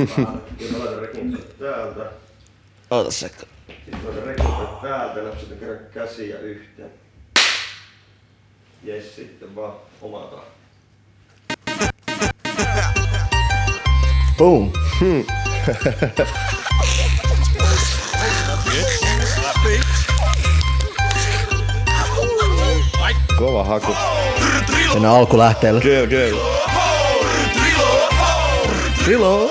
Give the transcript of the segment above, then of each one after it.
Ja mä laitan täältä. Oota sekka. Sitten laitan rekin täältä, napsitan kerran käsiä yhteen. Jes, sitten vaan oma tahti. Boom. Kova haku. Mennään alkulähteelle. Kyllä, kyllä. Trilo.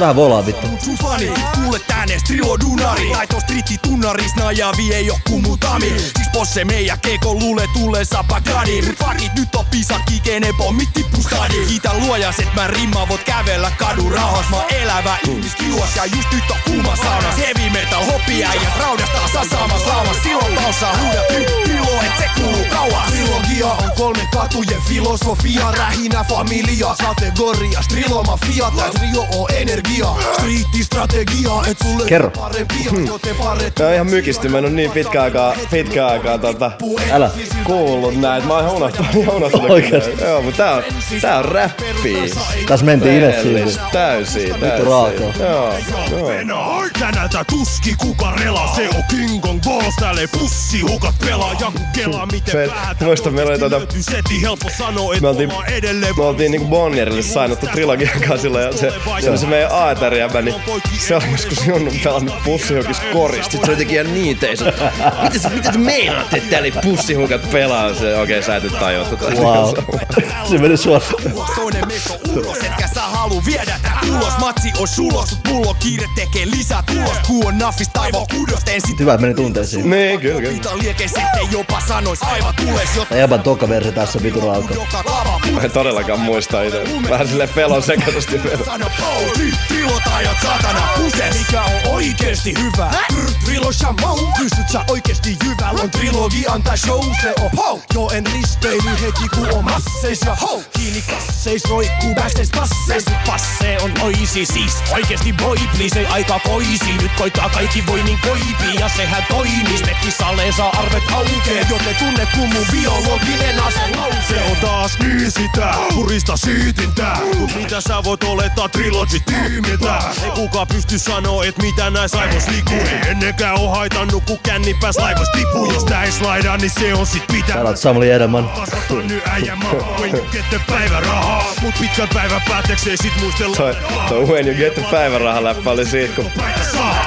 Vähän volaa vittu. sun fani Kuule tänne Strilo Dunari Laito stritti tunnaris najaa vie oo kumutami Siis posse meijä keko luule tulee sapakadi Mut fakit nyt on pisa kikene pommit tippu stadi Kiitä luojas et mä rimma voit kävellä kadun rahas Mä elävä ihmis kiuas ja just nyt on kuuma sauna. Heavy metal hopi äijät raudasta sasaamas laumas Silloin pausaa huuda Trilo et se kuuluu kauas. Trilogia on kolme katujen filosofia. Rähinä familia, kategoria Striloma fiat, tää trio on energia Striittistrategia, et sulle Kerro. paret Mä oon ihan mykisty, mä en oo niin pitkä aikaa, pitkä aikaa tota, Älä. kuullut näitä. Mä oon ihan unohtanut, ihan unohtanut. Oikeesti? Joo, mutta tää on, tää on räppiä. Tässä mentiin Inessiin. Rehellistä, Täysin, täysin. raakaa. Joo, joo. Tänältä tuski kuka rela Se on King Kong Balls, täällä pussi hukat pelaa Ja kun kelaa miten Se- vähän muistan, meillä oli tota- Me oltiin, me oltiin niinku Bonnierille sainottu trilogian kanssa silloin, ja se, se oli se meidän AETR-jäbä, niin se oli joskus Junnu pelannut pussihukis koristi. Sitten se oli jotenkin ihan niin teis, että mitä, sä- mitä te meinaatte, että täällä ei pussihukat pelaa? Se, okei, sä et nyt tajua tota. Wow. Se meni suoraan. ulos Toinen mekko ulos, etkä sä halu viedä tää ulos Matsi on sulos, mut mulla on kiire tekee lisää tulos Kuu on naffis taivo kudosta, en sit Hyvä, että meni tunteisiin. Niin, kyllä, kyllä. Pita liekeissä, ettei jopa sanois aivan tules Jotta jäbän toka versio tässä vitu rauka. joka lava Mä en todellakaan muista itse. Vähän silleen pelon sekaisesti vielä. Sano tri- trilotajat satana kuse Mikä on oikeesti hyvä? Brr, Trilo shamou Pystyt sä oikeesti jyvällä On trilogian tää show se on ho Jo en risteily heti ku on masseis ja ho Kiinni kasseis roikkuu päästeis passeis. Passe on oisi siis Oikeesti boy please ei aika koisi Nyt koittaa kaikki voimin koipi Ja sehän toimis. Metti saleen saa arvet aukee Joten tunne kun mun biologinen ase Se on taas niin sitä Purista siitintää Mut mitä sä voit olettaa trilogy tiimiltä Ei kuka pysty sanoo et mitä näis aivos liikkuu Ei ennenkään oo haitannut ku kännipäs laivas tippuu Jos tää ei slaida niin se on sit pitää Täällä on Samuli Edelman. Kasvatan nyt äijä maa When you get the päivärahaa Mut pitkän päivän päätteeksi ei sit muistella Toi, toi When You Get The päivärahaläppä oli siitä, kun saa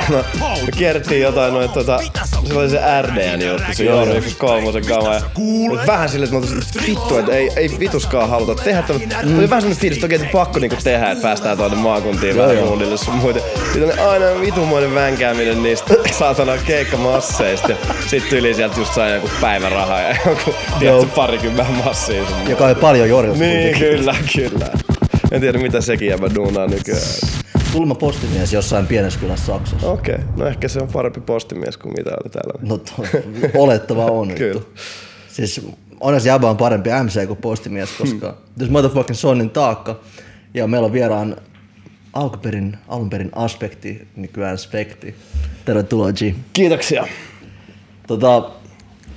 me kierrettiin jotain noin tota, se oli se RDN juttu, se Joona kolmosen kama. Ja, mut vähän silleen, että mä oltiin, vittu, että ei, ei vituskaan haluta tehdä tämmöt. Mm. Oli vähän semmonen fiilis, että oikein että pakko niinku tehdä, että päästään tuonne maakuntiin vähän mullille sun muuten. Sitten oli aina vitumoinen vänkääminen niistä saatana keikkamasseista. Ja sit yli sieltä just sai joku päiväraha ja joku, tiedätkö, parikymmentä massia. sun Joka oli paljon jorjassa. Niin, kyllä, kyllä. En tiedä mitä sekin jäbä duunaa nykyään. Tulma postimies jossain pienessä kylässä Saksassa. Okei, okay. no ehkä se on parempi postimies kuin mitä oli täällä. No to, olettava on Kyllä. Siis onneksi jäbä on parempi MC kuin postimies, koska Hmm. this motherfucking Sonin taakka. Ja meillä on vieraan alkuperin, alunperin aspekti, nykyään spekti. Tervetuloa G. Kiitoksia. Tota,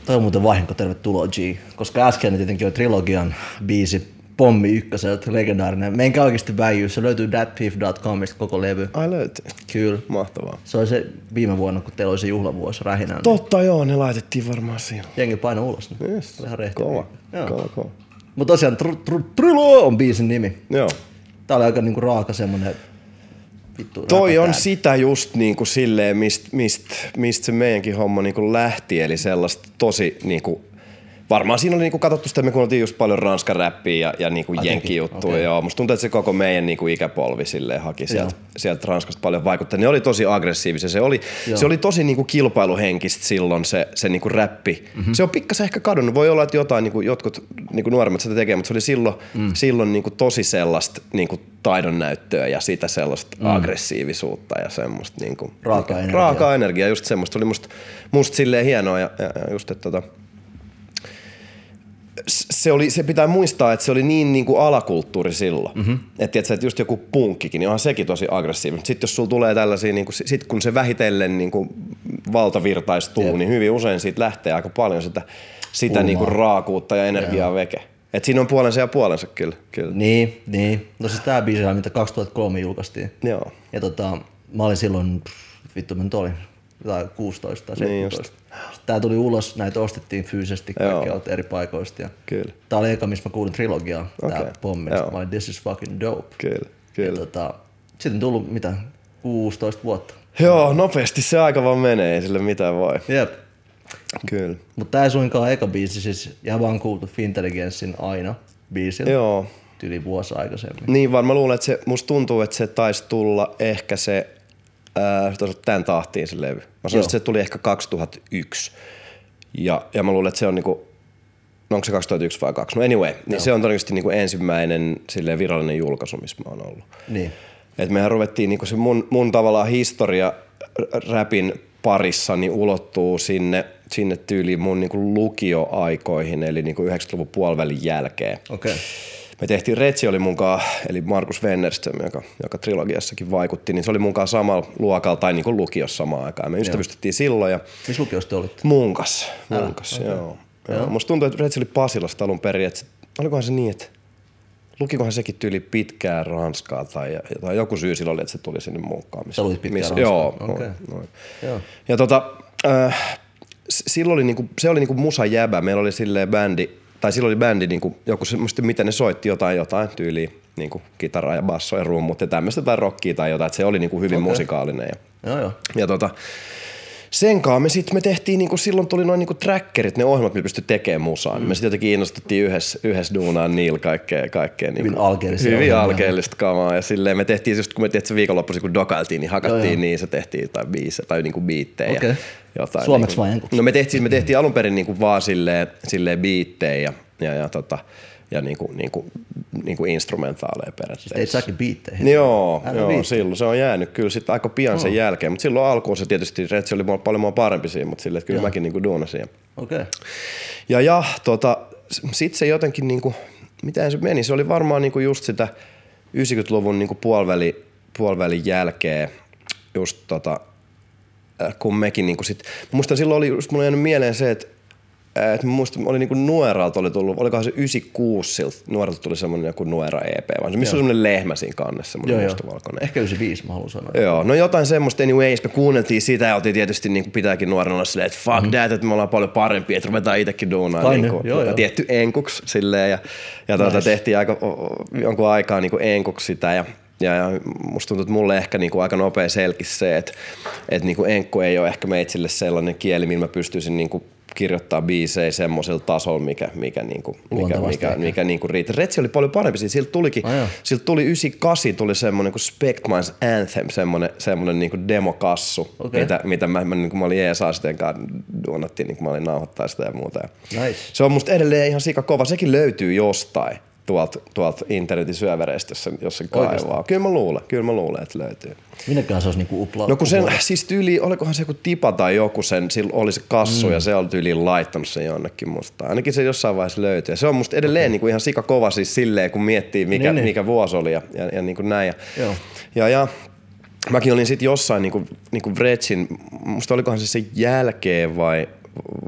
toi on muuten vahinko, tervetuloa G. Koska äsken tietenkin oli trilogian biisi Pommi ykköseltä, legendaarinen. Menkää oikeasti väijyy, se löytyy thatbeef.comista koko levy. Ai löytyy. Kyllä. Mahtavaa. Se oli se viime vuonna, kun teillä oli se juhlavuosi rähinään. Totta joo, ne laitettiin varmaan siinä. Jengi paino ulos. Niin. Yes. Ihan. Kova. Kova, kova. Mutta tosiaan tr- tr- Trilo on biisin nimi. Joo. Tää oli aika niinku raaka semmonen vittu Toi on sitä just niinku silleen, mistä mist, mist se meidänkin homma niinku lähti, eli sellaista tosi niinku, varmaan siinä oli niinku katsottu sitä, me kuultiin just paljon ranskan räppiä ja, ja niinku jenkkijuttuja, okay. joo. Musta tuntuu, että se koko meidän niinku ikäpolvi silleen haki sieltä, sieltä Ranskasta paljon vaikuttaa. Ne oli tosi aggressiivisia, se oli, se oli tosi niinku kilpailuhenkistä silloin se, se niinku räppi. Mm-hmm. Se on pikkasen ehkä kadonnut, voi olla, että jotain niinku, jotkut niinku nuoremmat sitä tekee, mutta se oli silloin, mm. silloin niinku tosi sellaista niinku taidon näyttöä ja sitä sellaista mm. aggressiivisuutta ja semmoista niinku, Raakaa mikä- energiaa. Raakaa energiaa, just semmoista. Se oli musta, musta silleen hienoa ja, ja, ja just, että tota, se, oli, se pitää muistaa, että se oli niin, niin kuin alakulttuuri silloin. Mm-hmm. Että, tiedätkö, että just joku punkkikin, niin onhan sekin tosi aggressiivinen. Sitten jos sulla tulee tällaisia, niin kuin, sit kun se vähitellen niin kuin valtavirtaistuu, Jep. niin hyvin usein siitä lähtee aika paljon sitä, sitä niin kuin raakuutta ja energiaa veke. Et siinä on puolensa ja puolensa kyllä. kyllä. Niin, niin. No siis tää biisi mitä 2003 julkaistiin. Joo. Ja tota, mä olin silloin, pff, vittu mä nyt olin, jotain 16 tai Niin 17. Sitten tää tuli ulos, näitä ostettiin fyysisesti kaikkialta eri paikoista. Ja Kyllä. Tää oli eka, missä mä kuulin trilogiaa, okay. Tää pommi. Mä olin, this is fucking dope. Kyllä, Ja kyllä. tota, sitten on tullut mitä, 16 vuotta. Joo, nopeasti se aika vaan menee, ei sille mitään voi. Jep. Kyllä. Mutta tää ei suinkaan eka biisi, siis ihan vaan kuultu Fintelligenssin aina biisin. Joo. Yli vuosi aikaisemmin. Niin vaan mä luulen, että se, musta tuntuu, että se taisi tulla ehkä se, olla tämän tahtiin se levy. Mä sanoisin, Joo. että se tuli ehkä 2001. Ja, ja mä luulen, että se on niinku, no onko se 2001 vai 2? No anyway, niin se on todennäköisesti niinku ensimmäinen silleen virallinen julkaisu, missä mä oon ollut. Niin. Et mehän ruvettiin niinku se mun, mun tavallaan historia räpin parissa niin ulottuu sinne, sinne tyyliin mun niinku lukioaikoihin, eli niinku 90-luvun puolivälin jälkeen. Okei. Okay. Me tehtiin Retsi oli munkaan, eli Markus Wennerström, joka, joka trilogiassakin vaikutti, niin se oli munkaan samalla luokalla tai niin kuin lukiossa samaan aikaan. Me ystävystyttiin silloin ja Missä lukiossa te olitte? munkas, munkas, okay. joo. joo. Musta tuntuu, että Retsi oli Pasilasta alun perin, että olikohan se niin, että lukikohan sekin tyyli pitkään ranskaa tai, tai joku syy sillä oli, että se tuli sinne mukaan. Sä luit pitkään missä? Joo, Okei. noin, noin. Joo. Ja tota, äh, silloin oli niinku, se oli niinku musa jäbä. Meillä oli silleen bändi, tai silloin oli bändi niinku, joku semmoista, miten ne soitti jotain, jotain tyyliä, niinku kitaraa ja basso ja rummut ja tämmöistä tai rockia tai jotain, että se oli niinku hyvin okay. musikaalinen. Ja, Joo, joo. ja tota, sen kanssa me sitten me tehtiin, niinku, silloin tuli noin niinku trackerit, ne ohjelmat, millä pystyi tekemään musaa. Mm. Me sitten jotenkin innostuttiin yhdessä, yhdessä duunaan niillä kaikkea. kaikkea niinku, Hyvin alkeellisia Hyvin alkeellista kamaa. Ja silleen me tehtiin just, kun me tehtiin viikonloppuisin, kun dokailtiin, niin hakattiin Joo, joo. niin, se tehtiin jotain biisejä tai niinku biittejä. Okei. Jotain, Suomeksi niinku, vai enkuksi? No me tehtiin, me tehtiin alun perin niinku vaan silleen, silleen biittejä ja, ja, ja, tota, ja niinku, niinku, niinku instrumentaaleja periaatteessa. Teit säkin biitteihin. Joo, Älä joo silloin se on jäänyt kyllä sit aika pian sen jälkeen, mutta silloin alkuun se tietysti, Retsi oli paljon mua parempi siinä, mutta silleen, että kyllä mäkin niinku duunasin. Ja, Okei. Okay. ja, ja tota, sitten se jotenkin, niinku, miten se meni, se oli varmaan niinku just sitä 90-luvun niinku puoliväli, puolivälin jälkeen, just tota, äh, kun mekin niinku sit, muistan silloin oli just mulle jäänyt mieleen se, että et mä muistan, oli niinku Nueralta oli tullut, olikohan se 96 siltä, Nueralta tuli semmonen joku Nuera EP, vaan se, missä on semmonen lehmä siinä kannessa, joo. mustavalkoinen. Ehkä 95 mä haluan sanoa. Joo, no jotain semmoista anyways, me kuunneltiin sitä ja oltiin tietysti niin kuin pitääkin nuorena olla silleen, että fuck mm. that, että me ollaan paljon parempia, että ruvetaan itsekin duunaan. Niin kuin, joo, joo. Tietty enkuks silleen ja, ja tuota, Nice. tehtiin aika, jonkun aikaa niin kuin enkuks sitä ja ja, ja musta tuntuu, että mulle ehkä niinku aika nopea selkisi se, että, että niinku enkku ei ole ehkä meitsille sellainen kieli, millä mä pystyisin niinku kirjoittaa biisejä semmoisella tasolla, mikä, mikä, niinku, mikä, mikä, ehkä. mikä niinku riittää. Retsi oli paljon parempi, siitä siltä tulikin, joo. siltä tuli 98, tuli semmoinen kuin Spect Minds Anthem, semmoinen, semmoinen niinku demokassu, Okei. mitä, mitä mä, mä, niin mä olin ESA sitten kanssa duunattiin, niin mä olin nauhoittaa sitä ja muuta. Nice. Se on musta edelleen ihan sika kova, sekin löytyy jostain tuolta, tuolta internetin syövereistä, jos se, jos se Oikeesti? kaivaa. Kyllä mä luulen, kyllä mä luulen, että löytyy. Minneköhän se olisi niinku upla? No kun sen, uploada? siis tyyli, olikohan se joku tipa tai joku sen, sillä oli se kassu mm. ja se oli tyyliin laittanut sen jonnekin musta. Ainakin se jossain vaiheessa löytyy. Ja se on musta edelleen okay. niin kuin ihan sika kova siis silleen, kun miettii mikä, Niin, niin, mikä vuosi oli ja, ja, ja niin kuin näin. Ja, Joo. ja, ja mäkin olin sitten jossain niin kuin, niin kuin Vretsin, musta olikohan se sen jälkeen vai,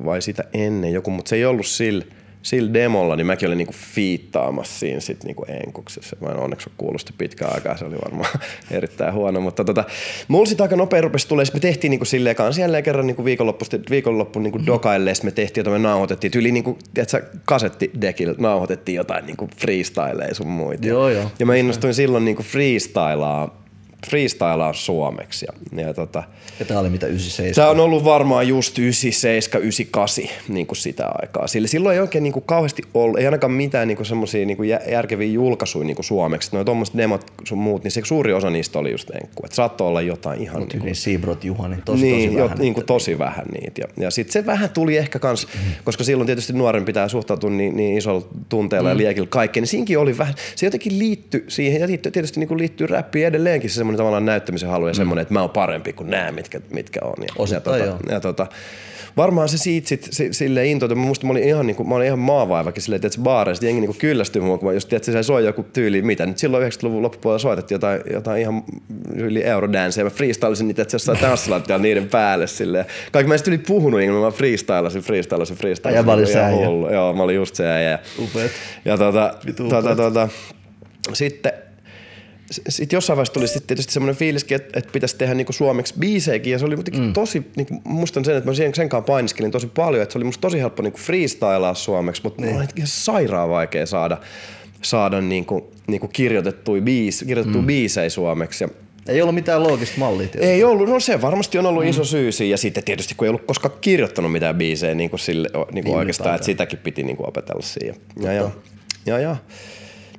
vai sitä ennen joku, mutta se ei ollut sillä sillä demolla, niin mäkin olin niinku fiittaamassa siinä sit niinku enkuksessa. Mä en onneksi ole kuullut sitä pitkään aikaa, se oli varmaan erittäin huono. Mutta tota, mulla sit aika nopea rupesi tulee, me tehtiin niinku silleen kans jälleen kerran niinku viikonloppu, viikonloppu niinku dokailleen, sit me tehtiin jota me nauhoitettiin. Tyyli niinku, tiedätkö, kasettidekillä nauhoitettiin jotain niinku freestyleja sun muita. Joo, joo. Ja mä innostuin silloin niinku freestylaa, freestylaa suomeksi. Ja, ja tota, Ja tää oli mitä 97. Tämä on ollut varmaan just 97, 98 niin kuin sitä aikaa. Sillä silloin ei oikein niin kuin kauheasti ollut, ei ainakaan mitään niin semmoisia niin järkeviä julkaisuja niin kuin suomeksi. Noin tuommoiset demot sun muut, niin se suuri osa niistä oli just enkku. Että saattoi olla jotain ihan... Niin, Niin Seabrot Juhani, tosi, niin, tosi jo, vähän. niin kuin tosi vähän niitä. Ja, ja sitten se vähän tuli ehkä kans, koska silloin tietysti nuoren pitää suhtautua niin, niin isolla tunteella Mm. ja liekillä kaikkeen, niin siinäkin oli vähän, se jotenkin liittyi siihen, ja liittyy, tietysti niin kuin liittyy räppiin edelleenkin se semmoinen tavallaan näyttämisen halu ja semmoinen, että mä oon parempi kuin nämä, mitkä, mitkä on. Ja, Mm. Osittain ja, tota, ja tota, varmaan se siitä sit, si, silleen intoutui. Mä muistan, mä olin ihan, niinku, mä olin ihan maavaivakin silleen, että baareista jengi niinku kyllästyi mua, kun mä just tiedät, se soi joku tyyli, mitä nyt silloin 90-luvun loppupuolella soitettiin jotain, jotain ihan yli eurodance ja mä freestylisin niitä, että jossain tanssilattialla niiden päälle silleen. Kaikki mä en yli puhunut, niin mä freestylasin, freestylasin, freestylasin. Ja mä olin se äijä. Joo, mä olin just se äijä. Upeet. Ja tota, Vitu tota, tota, sitten sitten jossain vaiheessa tuli sitten tietysti semmoinen fiiliskin, että, että pitäisi tehdä niinku suomeksi biisejäkin ja se oli jotenkin mm. tosi, niinku, muistan sen, että mä sen, kanssa painiskelin tosi paljon, että se oli musta tosi helppo niinku freestylaa suomeksi, mutta niin. oli ihan sairaan vaikea saada, saada niinku, niinku kirjoitettuja, biis, kirjoitettuja mm. biisejä suomeksi. Ja Ei ollut mitään loogista mallia. tietysti. ei ollut, no se varmasti on ollut mm. iso syy. Ja sitten tietysti kun ei ollut koskaan kirjoittanut mitään biisejä niin kuin sille, niin kuin Niin, oikeastaan, että sitäkin piti niin kuin opetella siinä. Ja, ja, ja, ja.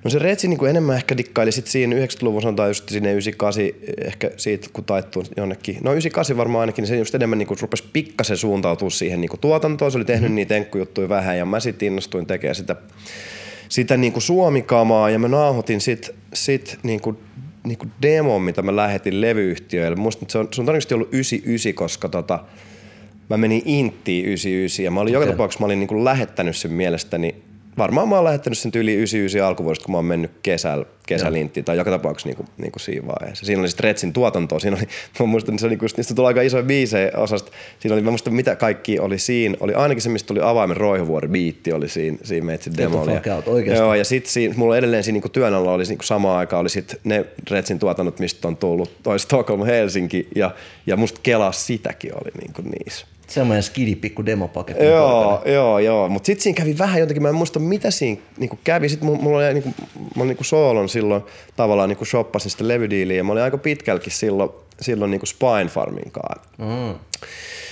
No se Retsi niin kuin enemmän ehkä dikkaili sit siinä 90-luvun, sanotaan just sinne 98, ehkä siitä kun taittuu jonnekin. No 98 varmaan ainakin, niin se just enemmän niin kuin rupesi pikkasen suuntautua siihen niin kuin tuotantoon. Se oli tehnyt mm-hmm. niitä enkkujuttuja vähän ja mä sitten innostuin tekemään sitä, sitä niin kuin suomikamaa ja mä nauhoitin sit, sit niin kuin niinku demon, mitä mä lähetin levyyhtiöille. Musta se on, se on todennäköisesti ollut 99, koska tota, mä menin Inttiin 99 ja mä olin joka Okei. tapauksessa mä olin niinku lähettänyt sen mielestäni Varmaan mä oon lähettänyt sen yli 99 alkuvuodesta, kun mä oon mennyt kesällä, Inttiin, tai joka tapauksessa niinku, niinku siinä vaiheessa. Siinä oli sitten Retsin tuotantoa, siinä oli, mä muistan, se oli, niinku, niistä tuli aika isoja biisejä osasta. Siinä oli, mä muistan, mitä kaikki oli siinä. Oli ainakin se, mistä tuli avaimen roihuvuori biitti, oli siinä, siinä Metsin demolla. Joo, ja sitten siinä, mulla edelleen siinä niinku työn alla oli niinku samaan aikaan oli sit ne Retsin tuotannot, mistä on tullut, toi Stockholm, Helsinki, ja, ja musta kelaa sitäkin oli niinku niissä. Semmoinen skidi pikku demopaketti. Joo, joo, joo. Mutta sitten siinä kävi vähän jotenkin, mä en muista mitä siinä niinku kävi. Sitten mulla, oli niinku, mä olin niinku soolon silloin tavallaan niinku shoppasin sitä levydiiliä ja mä olin aika pitkälläkin silloin, silloin niinku Spine Farmin kanssa. Mm.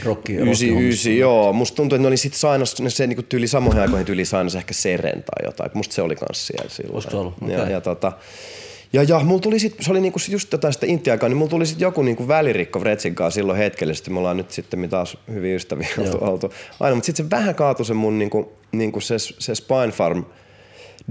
Rokki, 99, joo. Musta tuntuu, että ne oli sit sainos, ne se niinku tyyli samoihin aikoihin tyyli sainos ehkä Seren tai jotain. Musta se oli kans siellä silloin. Olisiko ollut? Ja, Okei. ja, tota, ja, ja mulla tuli sit, se oli niinku just tätä sitä intiaikaa, niin mulla tuli sit joku niinku välirikko Fretsin kanssa silloin hetkellisesti. Me ollaan nyt sitten taas hyvin ystäviä oltu, oltu aina, mutta sitten se vähän kaatui se mun niinku, niinku se, se Spine Farm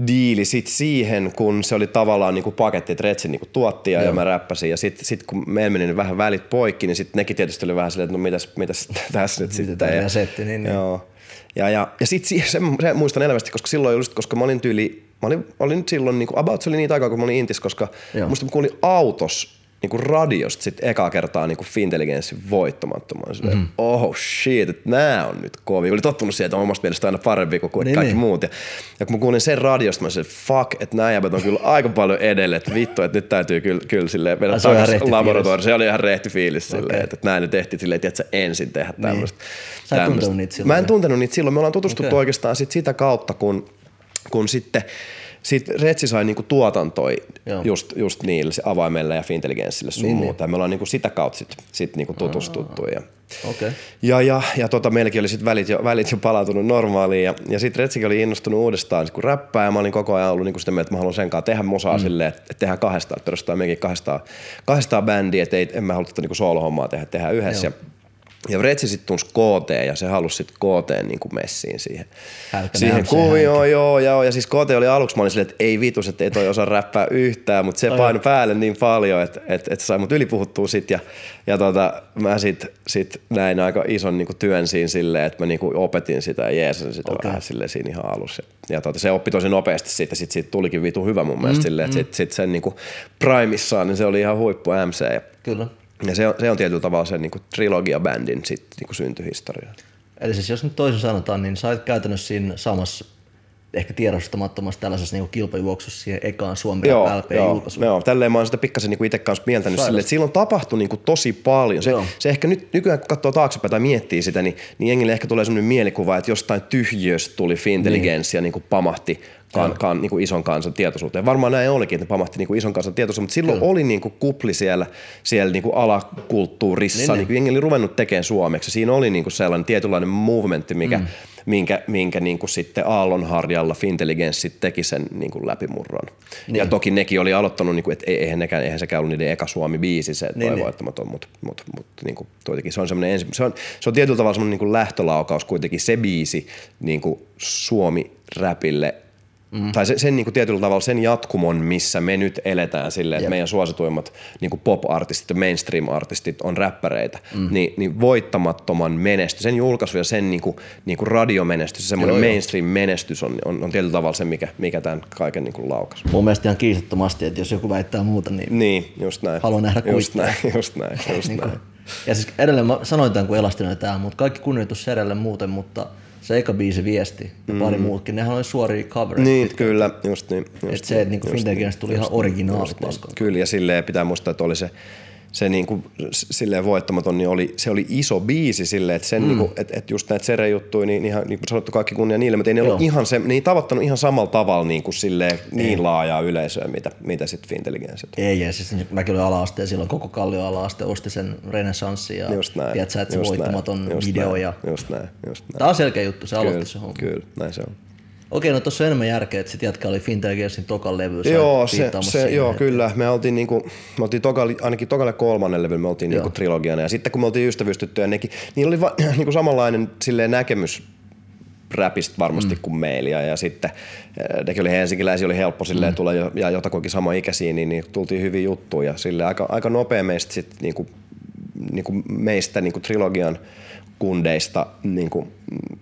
diili sit siihen, kun se oli tavallaan niinku paketti, että Retsin niinku tuotti ja, ja mä räppäsin. Ja sitten sit kun meillä meni ne vähän välit poikki, niin sitten nekin tietysti oli vähän silleen, että no mitäs, mitäs tässä nyt sitten. meidän setti, niin, niin. Joo. Ja, ja, ja sitten se, se, muistan elävästi, koska silloin just, koska mä olin tyyli, mä olin, olin silloin, niinku, about se oli niitä aikaa, kun mä olin Intis, koska Joo. musta mä kuulin autos niinku radiosta sit ekaa kertaa niinku Fintelligenssin voittamattoman. Mm. Oh shit, että nää on nyt kovia. Oli tottunut siihen, että on omasta mielestä aina parempi kuin Niin, niin, kaikki niin. muut. Ja, ja kun mä kuulin sen radiosta, mä sanoin, fuck, että nämä jäbät on kyllä aika paljon edelle, että vittu, että nyt täytyy kyllä, kyllä silleen mennä takaisin laboratorioon. Se oli ihan rehti fiilis silleen, Okei. että, että näin ne tehtiin silleen, että ensin tehdä tämmöistä. Sä et tämmöistä. tuntenut niitä silloin Mä en tuntenut niitä silloin. Me ollaan tutustuttu Okei. oikeastaan sit sitä kautta, kun, kun sitten sit Retsi sai niinku tuotantoi Joo. just, just niille se avaimelle ja Fintelligenssille sun Niin, niin, niin. muuta. Ja Me ollaan niinku sitä kautta sit, sit niinku tutustuttu. Ja, Okei. ja, ja, ja tota, meilläkin oli sit välit jo, välit jo palautunut normaaliin. Ja, ja sitten Retsikin oli innostunut uudestaan kun räppää. Ja mä olin koko ajan ollut niinku sitä mieltä, että mä haluan sen kanssa tehdä musaa mm. silleen, että, että tehdään kahdestaan. Että perustetaan mekin kahdestaan, kahdestaan bändiä, että ei, en mä halua tätä niinku soolohommaa tehdä, tehdään yhdessä. Joo. Ja, ja Retsi sitten tunsi KT ja se halusi sitten KT niin kuin messiin siihen, Hälkänen siihen kuvioon. Joo, joo, ja siis KT oli aluksi, mä olin silleen, että ei vitus, että ei toi osaa räppää yhtään, mutta se painoi päälle niin paljon, että, että, että sai mut ylipuhuttua sit ja, ja tota, mä sit, sit näin aika ison niin kuin työn siinä silleen, että mä niin kuin opetin sitä ja jeesasin sitä okay. vähän silleen siinä ihan alussa. Ja, ja tota, se oppi tosi nopeasti siitä, sit siitä tulikin vitu hyvä mun mielestä mm, silleen, että sit, sit sen niin kuin primissaan, niin se oli ihan huippu MC ja Kyllä. Ja se on, se on tietyllä tavalla sen niin trilogia-bändin sit, niin syntyhistoria. Eli siis jos nyt toisin sanotaan, niin sä olet käytännössä siinä samassa ehkä tiedostamattomassa tällaisessa niin kilpajuoksussa siihen ekaan Suomen Joo, LP joo, joo, tälleen mä oon sitä pikkasen niin itse kanssa mieltänyt Sairas. silleen, että silloin tapahtui niin kuin tosi paljon. Se, Joo. se ehkä nyt nykyään kun katsoo taaksepäin tai miettii sitä, niin, niin jengille ehkä tulee sellainen mielikuva, että jostain tyhjöstä tuli Fintelligenssi ja niin kuin pamahti kan, kan, niin kuin ison kansan tietoisuuteen. Varmaan näin olikin, että ne pamahti niin kuin ison kansan tietoisuuteen, mutta silloin Kyllä. oli niin kuin kupli siellä, siellä niin kuin alakulttuurissa, Niin, niin, niin. kuin jengi oli ruvennut tekemään suomeksi. Siinä oli niin kuin sellainen tietynlainen movementti, mikä, mm. minkä, minkä niin kuin sitten aallonharjalla Fintelligenssi teki sen niin kuin läpimurron. Niin. Ja toki nekin oli aloittanut, niin kuin, että eihän, nekään, eihän sekään ollut niiden eka Suomi-biisi, se Niin, niin, niin. mutta mut, mut, niin kuin, se on semmoinen ensi, se on, se on tietyllä tavalla semmoinen niin kuin lähtölaukaus kuitenkin se biisi niin kuin Suomi-räpille mm. tai sen, sen niin kuin tietyllä tavalla sen jatkumon, missä me nyt eletään silleen, että Jep. meidän suosituimmat niin kuin pop-artistit ja mainstream-artistit on räppäreitä, mm. niin, niin voittamattoman menestys, sen julkaisu ja sen niin kuin, niin kuin radiomenestys, semmoinen Joo, mainstream-menestys on, on, on tietyllä tavalla se, mikä, mikä tämän kaiken niin kuin laukas. Mun mielestä ihan kiistattomasti, että jos joku väittää muuta, niin Niin, just näin. Haluan nähdä Just kuitteja. näin, just näin, just Niin näin. kuin, ja siis edelleen mä sanoin tämän, kun elastinoin tää, mutta kaikki kunnioitus Serelle muuten, mutta se eka biisi viesti ja pari muutkin, nehän oli suoria covereita. Niin, kyllä, just niin. Just Et se, että niinku Fintelkinestä tuli ihan just niin, originaali niin. Kyllä, ja silleen pitää muistaa, että oli se, se niinku, s- silleen voittamaton, niin oli, se oli iso biisi silleen, että sen mm. niinku, et, et just näitä Sere-juttuja, niin ihan niin kuin sanottu kaikki kunnia niille, mutta ei ne ollut ihan se, ne ei tavoittanut ihan samalla tavalla niin, kuin silleen, niin laajaa yleisöä, mitä, mitä sitten Fintelligence. Ei, ja siis mäkin olin ala-aste ja silloin koko Kallio ala-aste osti sen renesanssin ja Just näin. tiedät sä, että se voittamaton näin, just video näin, ja Just näin, just näin. Tää on selkeä juttu, se aloitti se homma. kyllä, näin se on. Okei, no tossa on enemmän järkeä, että sit jätkä oli Fintelligensin tokan levy. Joo, se, se, joo kyllä. Me oltiin, niinku, me oltiin tokali, ainakin tokalle kolmannen levyllä me oltiin niinku trilogiana. Ja sitten kun me oltiin ystävystyttyä, nekin, niillä oli va, niinku samanlainen silleen näkemys räpistä varmasti mm. kuin meillä. Ja sitten eh, nekin oli helsinkiläisiä, oli helppo silleen mm. tulla jo, ja jotakuinkin sama ikäisiä, niin, niin tultiin hyvin juttuja. Sille aika, aika nopea meistä sit, niinku, niinku meistä niinku trilogian kundeista, niinku,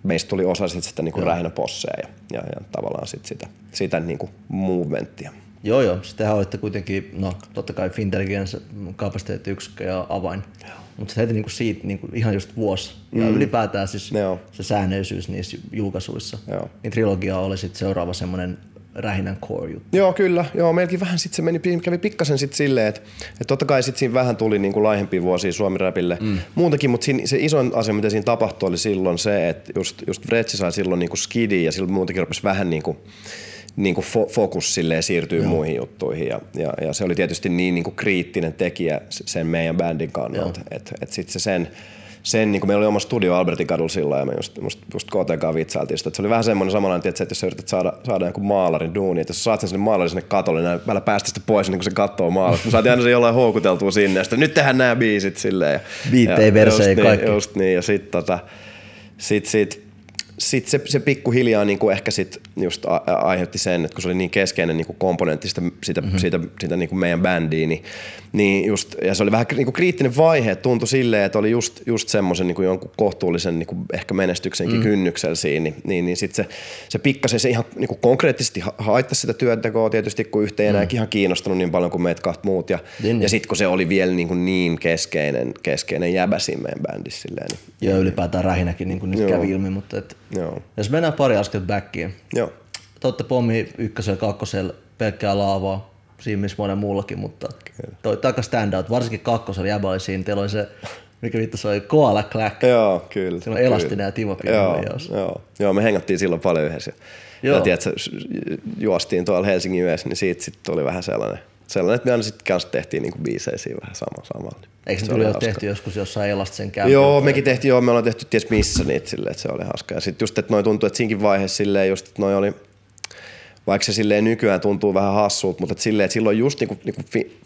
meistä tuli osa sit sitä niinku rähinä posseja ja, ja, ja, tavallaan sit sitä, sitä niinku movementtia. Joo, joo. Sittenhän olitte kuitenkin, no totta kai Fintelligens, kapasiteettiyksikkö ja avain. Mutta heti niinku siitä niinku ihan just vuosi. Ja ylipäätään siis Joo. se säännöisyys niissä julkaisuissa. Joo. Niin trilogia oli sitten seuraava semmoinen rähinän core juttu. Joo, kyllä. Joo, meilläkin vähän sitten se meni, kävi pikkasen sitten silleen, että, että totta kai sitten siinä vähän tuli niin kuin laihempia vuosia Suomi-räpille mm. muutenkin, mutta siinä, se isoin asia, mitä siinä tapahtui, oli silloin se, että just, just Vretsi sai silloin niin kuin skidi ja silloin muutenkin rupesi vähän niin kuin, niin kuin fo- fokus silleen siirtyy Joo. muihin juttuihin ja, ja, ja, se oli tietysti niin, niin kuin kriittinen tekijä sen meidän bändin kannalta, että et sitten se sen, sen, niin kuin meillä oli oma studio Albertin kadulla silloin ja me just, just, just KTK vitsailtiin sitä, että se oli vähän semmoinen samanlainen, tietysti, että jos sä yrität saada, saada joku maalarin duuni, että jos sä saat sen sinne maalarin sinne katolle, niin välillä päästä sitä pois, niin kun se katsoo maalasta. Me saatiin aina se jollain houkuteltua sinne, ja sitten nyt tehdään nämä biisit silleen. Ja, Biittejä, ja versejä, just niin, kaikki. Just niin, ja sitten tota, sit, sit, sit se, se pikkuhiljaa niin kuin ehkä sit just aiheutti sen, että kun se oli niin keskeinen niin kuin komponentti sitä, sitä, mm-hmm. siitä, siitä niin kuin meidän bändiin, niin, niin just, ja se oli vähän niin kuin kriittinen vaihe, että tuntui silleen, että oli just, just semmoisen niin kuin jonkun kohtuullisen niin kuin ehkä menestyksenkin mm. kynnyksellä siinä, niin, niin, niin sitten se, se pikkasen se ihan niin kuin konkreettisesti ha- haittaisi sitä työntekoa tietysti, kun yhteen ei enää ihan kiinnostunut niin paljon kuin meitä kahta muut, ja, Niin. ja sitten kun se oli vielä niin, kuin niin keskeinen, keskeinen jäbä siinä meidän bändissä silleen, niin Ja ylipäätään rähinäkin, niin kuin nyt Joo. kävi ilmi. Mutta et, Joo. jos mennään pari askel backiin. joo. Te olette pommi ykkösellä ja kakkosella pelkkää laavaa, siinä missä monen muullakin, mutta toi takas standout, varsinkin kakkosella jäbä oli siinä, teillä oli se, mikä vittu se oli, Koala Clack. Joo, kyllä. Siinä on Elastinen ja Timo joo, joo, joo, me hengattiin silloin paljon yhdessä. Joo. Ja tiedätkö, juostiin tuolla Helsingin yössä, niin siitä sitten tuli vähän sellainen, sellainen että me aina sitten kanssa tehtiin niinku biisejä siinä vähän sama, samalla. Eikö se Se tuli oli jo tehty joskus jossain Elastisen kämpillä? Joo, mekin tehtiin, joo, me ollaan tehty ties missä niitä silleen, että se oli hauska. Ja sitten just, että noi tuntui, että siinkin vaiheessa silleen just, että noi oli, vaikka se silleen nykyään tuntuu vähän hassulta, mutta et silleen, että silloin just niinku, niinku,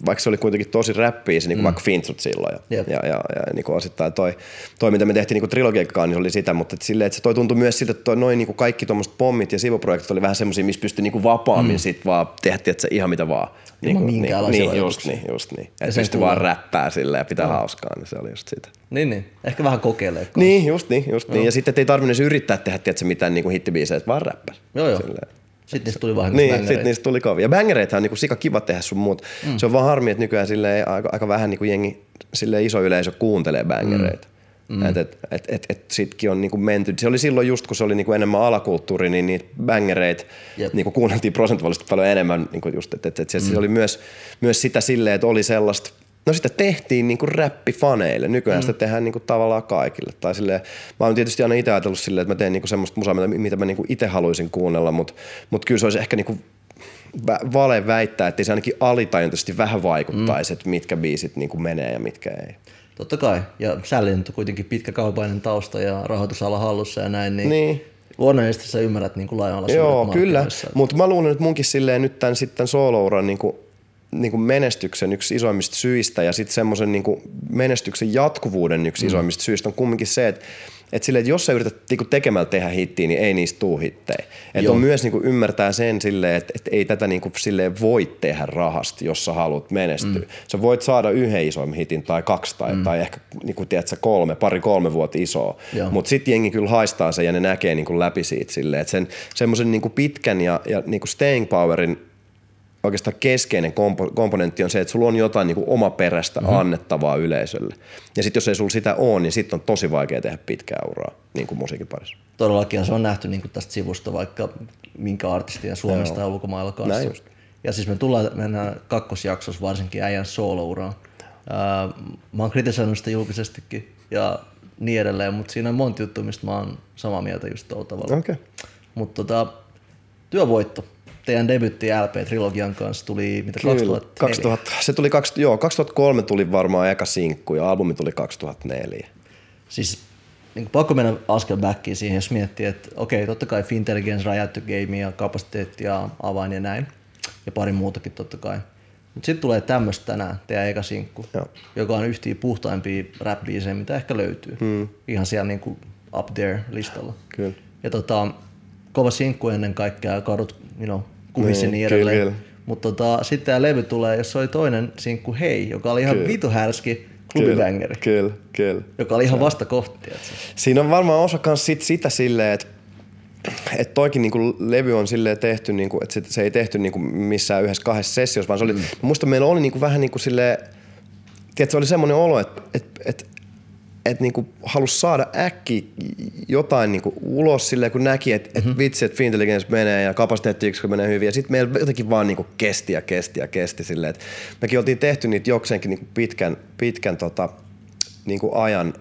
vaikka se oli kuitenkin tosi räppiä, se niinku mm. vaikka Fintsut silloin ja, Jep. ja, ja, ja niinku osittain toi, toi, mitä me tehtiin niinku trilogiakaan, niin oli sitä, mutta et silleen, että se toi tuntui myös siltä, että toi, noin niinku kaikki tuommoiset pommit ja sivuprojektit oli vähän semmoisia, missä pystyi niinku vapaammin mm. sit vaan tehdä, tiedätkö, ihan mitä vaan. Ilman niin, minkäänlaisia niin, just rajoituksia. niin, just niin. Että pystyi vaan räppää silleen ja pitää hauskaa, niin se oli just sitä. Niin, niin. Ehkä vähän kokeilee. Niin, just niin, just niin. Ja sitten ei tarvinnut yrittää tehdä tiedätkö, mitään niinku hittibiisejä, vaan räppäs. Joo, joo. Silleen. Sitten niistä tuli vähän Niin, sitten niistä tuli kovia. Ja bängereitä on niinku sika kiva tehdä sun muut. Mm. Se on vaan harmi, että nykyään silleen aika, aika vähän niinku jengi, silleen iso yleisö kuuntelee bängereitä. Mm. Et, et, et, et, et sitkin on niinku menty. Se oli silloin just, kun se oli niinku enemmän alakulttuuri, niin niitä bängereitä Jep. niinku kuunneltiin prosentuaalisesti paljon enemmän. Niinku just, et, et, et, se, mm. se oli myös, myös sitä silleen, että oli sellaista, No sitä tehtiin niinku räppifaneille. Nykyään mm. sitä tehdään niinku tavallaan kaikille. Tai silleen, mä oon tietysti aina itse ajatellut silleen, että mä teen niinku semmoista musaa, mitä, mitä mä niinku itse haluaisin kuunnella, mutta mut kyllä se olisi ehkä niinku vale väittää, että se ainakin alitajuntaisesti vähän vaikuttaisi, mm. että mitkä biisit niinku menee ja mitkä ei. Totta kai. Ja Sällin on kuitenkin pitkäkaupainen tausta ja rahoitusala hallussa ja näin, niin, Niin. luonnollisesti sä ymmärrät niin laajalla Joo, kyllä. Mutta mä luulen, että munkin silleen nyt tämän sitten soolouran niinku, niinku menestyksen yksi isoimmista syistä ja sitten semmoisen niinku menestyksen jatkuvuuden yksi mm. isoimmista syistä on kumminkin se, että että, silleen, että jos sä yrität niinku tekemällä tehdä hittiä, niin ei niistä tuu hittejä. Että Joo. on myös niinku ymmärtää sen silleen, että, että ei tätä niinku silleen voi tehdä rahasta, jos sä haluat menestyä. Mm. Sä voit saada yhden ison hitin tai kaksi tai, mm. tai ehkä niinku, tiedätkö, kolme, pari kolme vuotta isoa. Mutta sitten jengi kyllä haistaa sen ja ne näkee niinku läpi siitä silleen, että sen semmoisen niinku pitkän ja, ja niinku staying powerin oikeastaan keskeinen kompo- komponentti on se, että sulla on jotain niin omaperäistä mm-hmm. annettavaa yleisölle. Ja sitten jos ei sulla sitä ole, niin sitten on tosi vaikea tehdä pitkää uraa niin kuin musiikin parissa. Todellakin se on nähty niin tästä sivusta vaikka minkä artistia Suomesta ja ulkomailla kanssa. Näin just. Ja siis me tullaan, mennään kakkosjaksossa varsinkin äijän soolouraan. Mä oon kritisoinut sitä julkisestikin ja niin edelleen, mutta siinä on monta juttua, mistä mä oon samaa mieltä just tuolla tavalla. Okei. Okay. Mutta tota, työvoitto. Teidän debytti LP Trilogian kanssa tuli mitä 2004? 2000, se tuli, kaksi, joo, 2003 tuli varmaan eka sinkku ja albumi tuli 2004. Siis niin pakko mennä askel backiin siihen, jos miettii, että okei, totta kai Fintelligence, Rajattu Game ja kapasiteetti ja avain ja näin. Ja pari muutakin totta kai. Mutta sitten tulee tämmöistä tänään, teidän eka sinkku, Joo. joka on yhtiä puhtaimpia rap mitä ehkä löytyy. Hmm. Ihan siellä niinku up there listalla. Kyllä. Ja tota, kova sinkku ennen kaikkea, kadut, you know, kuhisi Niin, niin, kyllä, edelleen. kyllä. Mutta tota, sitten tämä levy tulee, jos oli toinen sinkku Hei, joka oli ihan vitu härski klubibängeri, Kyllä, kyllä. joka oli ihan vasta kohti. tiedätkö? Siinä on varmaan osa kans sit sitä silleen, että et toikin niinku levy on silleen tehty, niinku, että se, se, ei tehty niinku missään yhdessä kahdessa sessiossa, vaan se oli, mm. muista meillä oli niinku vähän niinku silleen, tiedätkö, se oli semmoinen olo, että et, et, et niinku halus saada äkki jotain niinku ulos silleen, kun näki, että mm-hmm. et vitsi, että Fintelligence menee ja kapasiteettiyksikkö menee hyvin. Ja sitten meillä jotenkin vaan niinku kesti ja kesti ja kesti silleen, että mekin oltiin tehty niitä jokseenkin niinku pitkän, pitkän tota, niinku ajan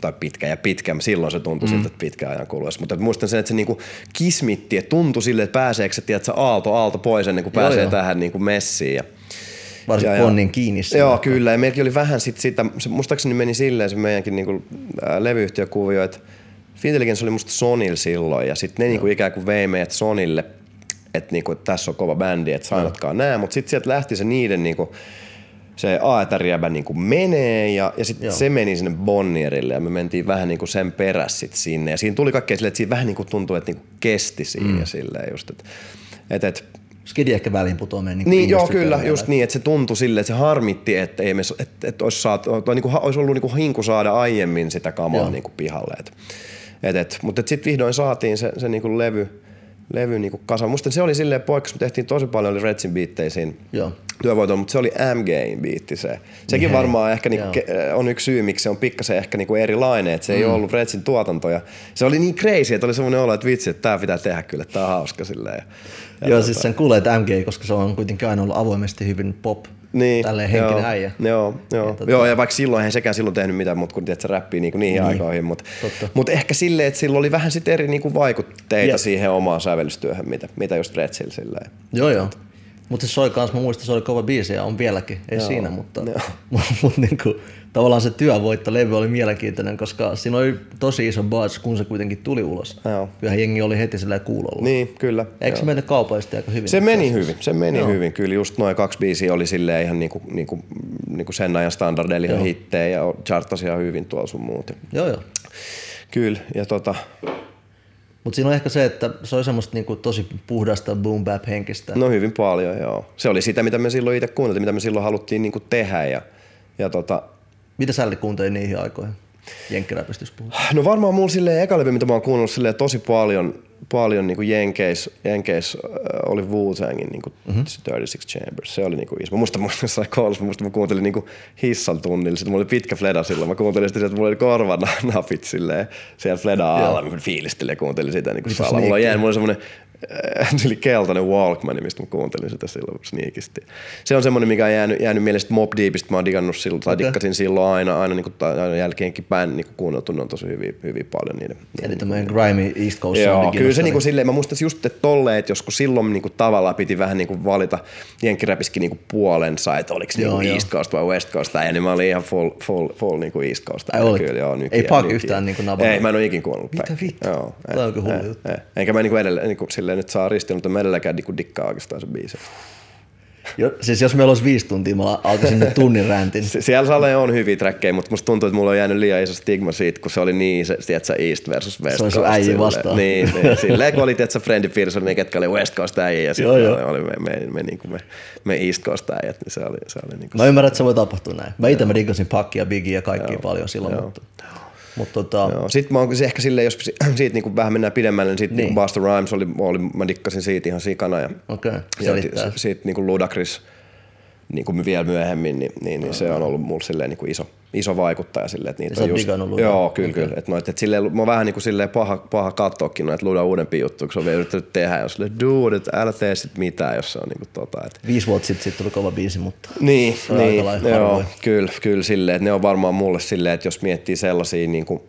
tai pitkä ja pitkä, silloin se tuntui mm. siltä, että pitkä ajan kuluessa. Mutta muistan sen, että se niinku kismitti, että tuntui silleen, että pääseekö se, tiedätkö, aalto, aalto pois ennen kuin Joo, pääsee joo. tähän niinku messiin. Ja, Varsinkin Ja- Ponnin kiinni. Joo, kyllä. Ja meilläkin oli vähän sit sitä, se muistaakseni meni silleen se meidänkin niinku, ää, levyyhtiökuvio, että Fintelligence oli musta Sonil silloin ja sitten ne niinku ikään kuin vei meidät Sonille, että niinku, et tässä on kova bändi, että sainatkaa nää, mutta sitten sieltä lähti se niiden niinku, se aetariäbä niinku menee ja, ja sitten se meni sinne Bonnierille ja me mentiin vähän niinku sen perässä sit sinne. Ja siinä tuli kaikkea silleen, että siinä vähän niinku tuntui, että niinku kesti siinä mm. ja silleen just, että et, et, Skidi ehkä väliin putoaa meidän niin niin, joo, kyllä, just niin, että se tuntui silleen, että se harmitti, että, ei me, että, että olisi, saatu, tai niinku, olisi ollut niinku hinku saada aiemmin sitä kamaa Joo. niinku pihalle. Et, et, et, mutta sitten vihdoin saatiin se, se niinku levy, levy niinku kasa. Musta se oli silleen poikkeus, me tehtiin tosi paljon oli Redsin Joo. työvoitolla, mutta se oli MGin biitti se. Sekin Niin, varmaan ehkä niinku, ke- on yksi syy, miksi se on pikkasen ehkä niinku erilainen, että se ei ollut Redsin tuotanto. Ja se oli niin crazy, että oli semmoinen olo, että vitsi, että tämä pitää tehdä kyllä, tämä on hauska silleen. Ja, Joo, tota- siis sen kuulee, että MG, koska se on kuitenkin aina ollut avoimesti hyvin pop, niin, tälleen henkinen joo, äijä. Joo, joo. Ja tota- joo, ja vaikka silloin eihän sekään silloin tehnyt mitään muuta kuin tiedätkö, räppiä niinku niihin niin. aikoihin, mutta mut ehkä silleen, että sillä oli vähän sit eri niinku vaikutteita Jep. siihen omaan sävellystyöhön, mitä, mitä just Redsillä silleen. Joo, joo. Mutta se soi kans, mä muistan, se oli kova biisi ja on vieläkin, ei Joo, siinä, mutta, mutta niinku, tavallaan se työvoitto-levy oli mielenkiintoinen, koska siinä oli tosi iso buzz, kun se kuitenkin tuli ulos. Joo. Kyllähän jengi oli heti sillä kuulolla. Niin, kyllä. Eikö se mennyt kaupallisesti aika hyvin? Se meni hyvin, se meni Joo. hyvin. Kyllä just noin kaksi biisiä oli silleen ihan niinku, niinku, niinku sen ajan standardeilla ihan Joo. hittejä ja charttasi ihan hyvin tuolla sun muut. Joo, joo. Kyllä, ja tota, Mutta siinä on ehkä se, että se oli semmoista niinku tosi puhdasta boom bap henkistä. No hyvin paljon, joo. Se oli sitä, mitä me silloin itse kuunneltiin, mitä me silloin haluttiin niinku tehdä. Ja, ja tota, Mitä Sälli kuunteli niihin aikoihin? Jenkkiräpistä jos puhutaan. no varmaan mulla silleen eka levy, mitä mä oon kuunnellut silleen tosi paljon, paljon niinku Jenkeis, Jenkeis äh, oli Wu-Tangin niinku mm-hmm. 36 Chambers. Se oli niinku iso. Mä muistan, mä jossain koulussa, mä muistan, mä kuuntelin niinku hissan tunnilla. Sitten mulla oli pitkä fleda silloin. Mä kuuntelin sitä, että mulla oli korvanapit silleen siellä fleda alla. Mä fiilistelin ja kuuntelin sitä niinku Mitä salaa. Mulla, jäänyt, mulla oli semmonen äh, se oli keltainen Walkman, mistä mä kuuntelin sitä silloin sneakisti. Se on semmoinen, mikä on jäänyt, jäänyt mielestä Mob Deepistä. Mä oon digannut silloin, tai Okei. dikkasin silloin aina, aina, niin kuin, aina jälkeenkin bänd niin kuunneltu. Ne on tosi hyvin, hyvin paljon niiden. Eli tämmöinen grimy East Coast Joo, soundi kyllä se kiinnostaa, niinku silleen, mä muistan just, että tolleen, että joskus silloin niinku tavallaan piti vähän niinku valita jenkkiräpiskin niinku puolensa, että oliko Joo, niinku joo. East Coast vai West Coast, ja niin mä olin ihan full, full, full niinku East Coast. Ai olit? Kyllä, joo, Ei nykyään, Pak yhtään niinku nabannut? Ei, mä en ole ikin kuunnellut Mitä vittu? Joo, Tää on kyllä hullu ei, juttu. ei. Enkä mä niinku edelleen, niinku silleen nyt saa ristiin, mutta mä edelläkään niinku dikkaa oikeastaan se biisi. Jo, siis jos meillä olisi viisi tuntia, mä alkaisin nyt tunnin räntin. Siellä Sale on hyviä trackkejä, mutta musta tuntuu, että mulla on jäänyt liian iso stigma siitä, kun se oli niin, se, tiedätkö, East versus West Se sun äijä silleen. vastaan. Niin, niin silleen, kun oli, tiedätkö, Frendi Pearson, niin ketkä oli West Coast äijä, ja Joo, sitten joo. oli me, me, me, niin kuin me, me East Coast äijät, niin se oli, se oli niin kuin Mä ymmärrän, että se voi tapahtua näin. Mä itse mä diggasin Pakkia ja Biggie ja kaikkia paljon silloin, mutta, mutta tota, Joo. Sitten mä oon se ehkä silleen, jos si- siitä niin vähän mennään pidemmälle, niin sitten Niin. niin. Busta Rhymes oli, oli, mä dikkasin siitä ihan sikana. Ja, okei, okay, ja selittää. ti- sitten niin Ludacris niin kuin vielä myöhemmin, niin, niin, niin se on ollut mulla silleen niin kuin iso, iso vaikuttaja silleen, että niitä Ja on just, Ludaa? Joo, kyllä, kyllä. Että noit, että silleen, mä oon vähän niin kuin silleen paha, paha katsoakin noita Luda uudempia juttuja, kun se on vielä yrittänyt tehdä, jos silleen, dude, että älä tee sit mitään, jos se on niin kuin tota, että Viisi vuotta sitten sit tuli kova biisi, mutta niin, Se on aika niin lailla joo, kyllä, kyllä silleen, että ne on varmaan mulle silleen, että jos miettii sellaisia niin kuin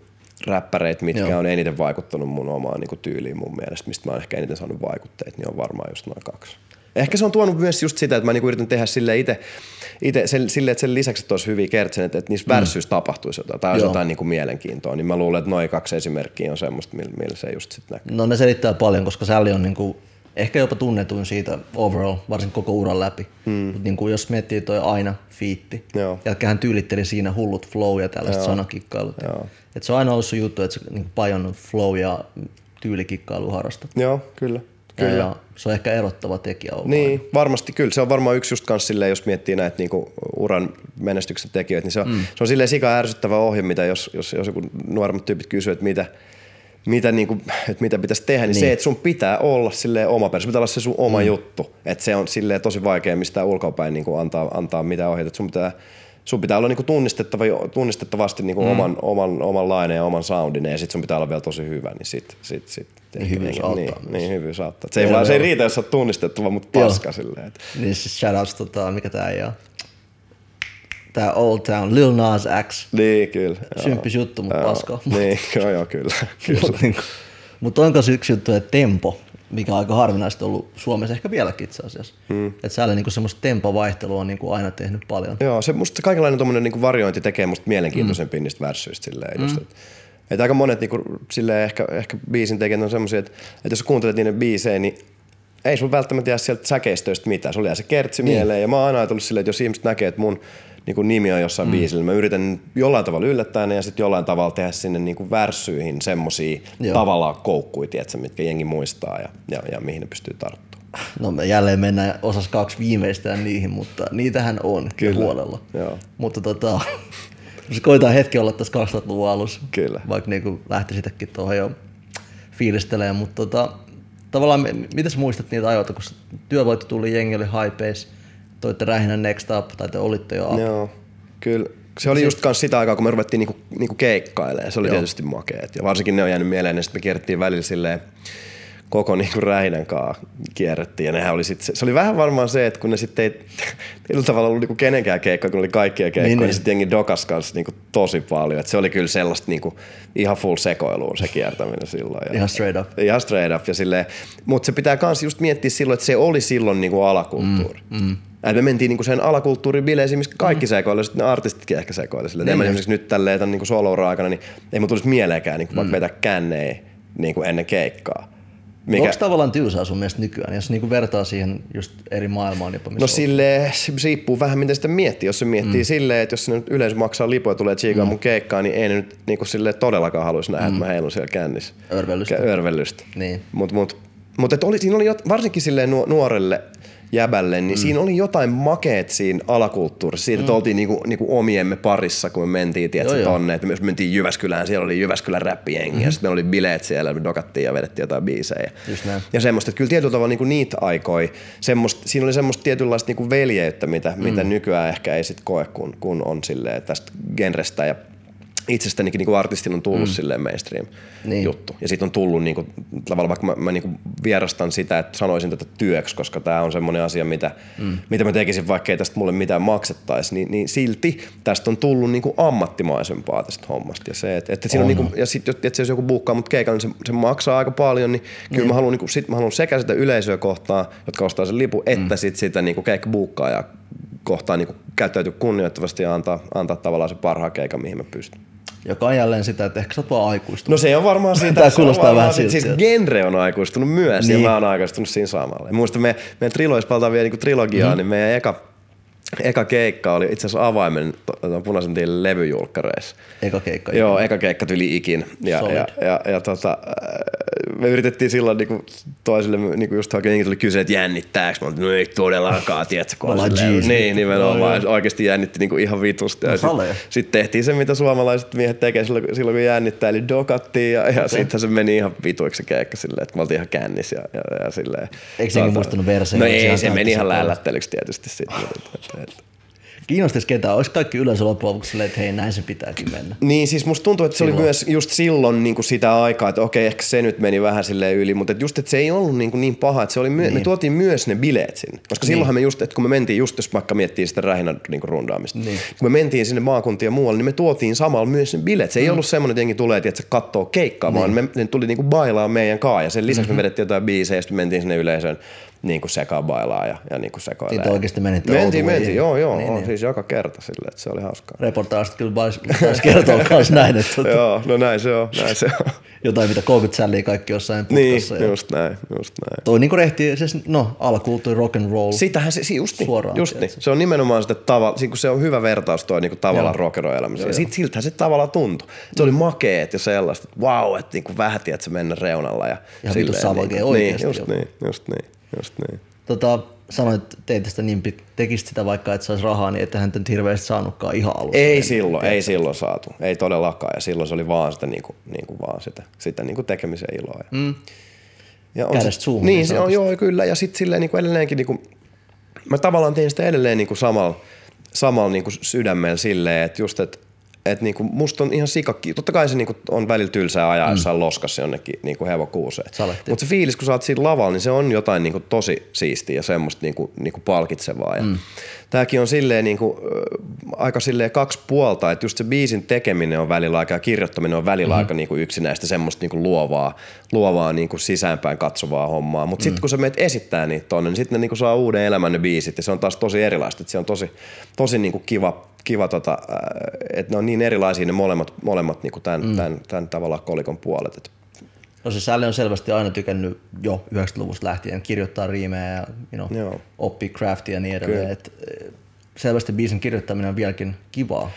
räppäreitä, mitkä Joo. on eniten vaikuttanut mun omaan niin kuin tyyliin mun mielestä, mistä mä oon ehkä eniten saanut vaikutteet, niin on varmaan just noin kaksi. Ehkä se on tuonut myös just sitä, että mä niinku yritän tehdä sille itse, ite, sen, sille, että sen lisäksi, että olisi hyviä kertsen, että, että niissä värssyissä tapahtuisi jotain, tai olisi Joo. jotain niinku mielenkiintoa, niin mä luulen, että noin kaksi esimerkkiä on semmoista, millä, millä se just sitten näkyy. no ne selittää paljon, koska Sally on niinku, ehkä jopa tunnetuin siitä overall, varsin koko uran läpi. Mm. Mutta niinku, jos miettii toi aina fiitti, Joo. jätkähän tyylitteli siinä hullut flow ja tällaiset sanakikkailut. Joo. Et se on aina ollut se juttu, että se niinku pajonnut flow ja tyylikikkailu harrastat. Joo, kyllä. Kyllä. ja se on ehkä erottava tekijä ollut. Niin, varmasti kyllä. Se on varmaan yksi just kans silleen, jos miettii näitä niinku uran menestyksen tekijöitä, niin se on, mm. se on silleen sika ärsyttävä ohje, mitä jos, jos, jos joku nuoremmat tyypit kysyy, että mitä, mitä, niinku, että mitä pitäisi tehdä, niin, Niin. niin. se, että sun pitää olla silleen oma perus, pitää olla se sun oma mm. juttu. Että se on silleen tosi vaikea mistään ulkoapäin niinku antaa, antaa mitään ohjeita. Että sun pitää, sun pitää olla niinku tunnistettava, tunnistettavasti niinku mm. oman, oman, omanlainen ja oman soundinen ja sit sun pitää olla vielä tosi hyvä, niin sit, sit, sit Niin hyvyys auttaa niin, myös. niin, hyvyys auttaa. Se ei, vaan, se ei riitä, jos sä oot tunnistettava, mutta paska silleen. Että. Niin siis shoutouts tota, mikä tää ei ole. Tää Old Town, Lil Nas X. Niin, kyllä. Symppis juttu, mutta Joo. paskaa. Niin, joo, joo, kyllä. kyllä. Mutta mut on kanssa yksi juttu, että tempo, mikä on aika harvinaista ollut Suomessa ehkä vieläkin itse asiassa. Mm. Että siellä niinku semmoista tempovaihtelua on niinku aina tehnyt paljon. joo, se musta kaikenlainen tommonen niinku variointi tekee musta mielenkiintoisempi mm. niistä värssyistä silleen just, että et aika monet niinku, silleen ehkä, ehkä biisin tekijät on semmosia, että, että jos kuuntelet niiden biisejä, niin ei sun välttämättä jää sieltä säkeistöistä mitään. Se oli jää se kertsi niin. mieleen. Ja mä oon aina ajatellut silleen, että jos ihmiset näkee, että mun niin kuin nimi on jossain mm. biisillä, niin mä yritän jollain tavalla yllättää ne ja sitten jollain tavalla tehdä sinne niin kuin värssyihin semmosia Joo. tavallaan koukkuja, tiedätkö, mitkä jengi muistaa ja, ja, ja mihin ne pystyy tarttumaan. No me jälleen mennään osas kaksi viimeistään niihin, mutta niitähän on Kyllä. huolella. Joo. Mutta tota, koitaan hetki olla tässä 2000-luvun alussa. Kyllä. Vaikka niinku lähti sitäkin tuohon jo fiilistelemään. Mutta tota, tavallaan, m- mitä sä muistat niitä ajoita, kun työvoitto tuli, jengi oli high pace, toitte rähinä next up, tai te olitte jo up. Joo, kyllä. Se oli just kans sitä aikaa, kun me ruvettiin niinku, niinku keikkailemaan. Se oli Joo. Tietysti makeet. Ja varsinkin ne on jäänyt mieleen, ja sitten me kierrettiin välillä silleen koko niinku rähinän kaa kierrettiin. Ja nehän oli sit, se, oli vähän varmaan se, että kun ne sitten ei tietyllä tavalla ollut niinku kenenkään keikka, kun oli kaikkia keikkoja, Niin, niin, niin. niin sitten jengi dokas kanssa niinku tosi paljon. Et se oli kyllä sellaista niinku ihan full sekoilua se kiertäminen silloin. Ja, Ihan straight up. Ihan straight up. Ja silleen, mutta se pitää kans just miettiä silloin, että se oli silloin niinku alakulttuuri. Mm, mm. Et me mentiin niinku sen alakulttuurin bileisiin, missä kaikki mm. sekoilee, sitten ne artistitkin ehkä sekoilee. Silleen, niin, esimerkiksi nyt tälleen tämän niinku solo aikana, niin ei mun tulisi mieleenkään niinku vaikka vetää kännejä niinku ennen keikkaa. Mikä? Onko tavallaan tylsää sun mielestä nykyään, jos niinku vertaa siihen just eri maailmaan jopa, missä No sille riippuu vähän miten sitä miettii. Jos se miettii mm. silleen, että jos se nyt yleisö maksaa lipuja ja tulee tsiikaa mm. mun keikkaan, niin ei ne nyt niinku sille todellakaan haluaisi nähdä, mm. että mä heilun siellä kännissä. Örvellystä. Örvellystä. Niin. Mut, mut, mut et oli, siinä oli jot, varsinkin silleen nuo- nuorelle jäbälle, niin mm. siinä oli jotain makeet siinä alakulttuurissa. Siitä, mm. että oltiin niinku, niinku omiemme parissa, kun me mentiin tiedätkö, Joo, tonne. Että me jos mentiin Jyväskylään, siellä oli Jyväskylän räppijengi. Mm-hmm. Ja sitten meillä oli bileet siellä, me dokattiin ja vedettiin jotain biisejä. Just näin. Ja semmoista, että kyllä tietyllä tavalla niinku niitä aikoja, semmoista, siinä oli semmoista tietynlaista niinku veljeyttä, mitä, mm. mitä nykyään ehkä ei sit koe, kun, kun on silleen tästä genrestä ja itsestänikin niinku artistin on tullut mm. silleen mainstream Niin. niin. juttu. Ja siitä on tullut niinku, tavallaan, vaikka mä, mä niinku vierastan sitä, että sanoisin tätä työksi, koska tämä on semmoinen asia, mitä, mm. mitä mä tekisin, vaikka ei tästä mulle mitään maksettaisi, niin, niin silti tästä on tullut niinku ammattimaisempaa tästä hommasta. Ja, se, että, että siinä on. On. Niinku, ja sitten jos, jos joku buukkaa mut keikalle, niin se, se, maksaa aika paljon, niin kyllä Niin. mä haluan, niinku, sit mä haluan sekä sitä yleisöä kohtaan, jotka ostaa sen lipun, että sit sitä niinku keikkabuukkaajaa kohtaan niinku käyttäytyä kunnioittavasti ja antaa, antaa tavallaan se parhaan keikan, mihin mä pystyn. Joka on jälleen sitä, että ehkä sä oot vaan aikuistunut. No se on varmaan siitä. On kuulostaa vähän siltä, Siis genre on aikuistunut myös niin. Niin. ja mä oon aikuistunut siinä samalla. Muista me, meidän triloissa palataan vielä niinku trilogiaa, mm. niin meidän eka, eka keikka oli itse asiassa avaimen punaisen tiilin levyjulkkareissa. Eka keikka. Joo, eka keikka tyli ikin. Ja, Solid. ja, ja, ja tota, äh, me yritettiin silloin niinku toisille, niinku just oikein tuli kysyä, että jännittääkö. Mä olin, no ei todellakaan, tiedätkö? kun G's. Niin, nimenomaan. Joo, Oikeasti jännitti niinku ihan vitusti. No, sitten sit tehtiin se, mitä suomalaiset miehet tekee silloin, kun- silloin kun jännittää, eli dokattiin. Ja, ja sittenhän se meni ihan vituiksi se keikka silleen, että me oltiin ihan kännis. Ja, ja, ja silleen, Eikö senkin muistanut verseja, No ei, se meni ihan lällättelyksi tietysti sitten. Kiinnostaisi ketään, olisi kaikki yleensä loppujen lopuksi silleen, että hei näin se pitääkin mennä. Niin, siis musta tuntuu, että se Silloin. oli myös just silloin niin kuin sitä aikaa, että okei, ehkä se nyt meni vähän silleen yli, mutta että just, että se ei ollut niin, kuin niin paha, että se oli myö- niin. me tuotiin myös ne bileet sinne. Koska silloinhan me just, että kun me mentiin, just jos vaikka miettii sitä rähinän niin kuin rundaamista, niin. kun me mentiin sinne maakuntiin ja muualle, niin me tuotiin samalla myös ne bileet. Se ei mm. ollut semmoinen, että jengi tulee, että se kattoo keikkaa, niin. vaan me, ne tuli niin kuin bailaa meidän kaa ja sen lisäksi mm-hmm. me vedettiin jotain biisejä ja sitten mentiin sinne yleisöön niin kuin sekaan bailaa ja, ja niin kuin sekoilleen. Siitä oikeasti menitte Mentiin, the way. mentiin, joo, joo, Niin, niin, niin. siis joka kerta silleen, että se oli hauskaa. Reportaasit kyllä taisi kertoa myös näin, että Joo, no näin se on, näin se on. jotain mitä 30 sälliä kaikki jossain Niin, putkassa. ja just näin, just näin. Toi niinku rehti, siis, no alakulttuuri rock and roll. Sitähän se, si- just niin, Suoraan, just niin. Se on nimenomaan sitä tavalla, kun se on hyvä vertaus toi niinku tavallaan Joo. rockeroelämä. Ja sit, siltähän se tavallaan tuntui. Se oli makeet ja sellaista, että wow, että niinku vähän tiedät se mennä reunalla. Ja Ihan silleen niinku- oikeesti Niin, just niin, just niin, just niin. Tota, sanoit, että teit sitä niin pit, tekisit sitä vaikka et saisi rahaa, niin ettehän te nyt hirveästi saanutkaan ihan alussa. Ei silloin, ei silloin saatu. Ei todellakaan. Ja silloin se oli vaan sitä, niinku, niinku vaan sitä, sitä niinku tekemisen iloa. Ja, mm. ja on Kädestä se- suuhun, Niin, niin se on, joo, kyllä. Ja sitten silleen niinku edelleenkin, niinku, mä tavallaan tein sitä edelleen niinku samalla samal niinku sydämellä silleen, että just, että et niinku, musta on ihan sikakki. Totta kai se niinku on välillä tylsää ajaa mm. jossain loskassa jonnekin niinku hevokuuseen. Mutta se fiilis, kun sä oot siinä lavalla, niin se on jotain niinku tosi siistiä ja semmoista niinku, niinku palkitsevaa. Ja mm. Tääkin on silleen niinku, aika silleen kaksi puolta, että just se biisin tekeminen on välillä aika ja kirjoittaminen on välillä mm. aika niinku yksinäistä semmoista niinku luovaa, luovaa niinku sisäänpäin katsovaa hommaa. Mutta sitten kun sä meet esittää niitä tonne, niin sitten ne niinku saa uuden elämän ne biisit ja se on taas tosi erilaista. Et se on tosi, tosi niinku kiva, kiva tota, että ne on niin erilaisia ne molemmat, molemmat niinku tämän, mm. tämän, tämän tavallaan kolikon puolet. Et No se Sälle on selvästi aina tykännyt jo 90-luvusta lähtien kirjoittaa riimejä ja you know, Joo. oppii craftia ja niin edelleen. Et, eh, selvästi biisin kirjoittaminen on vieläkin kivaa,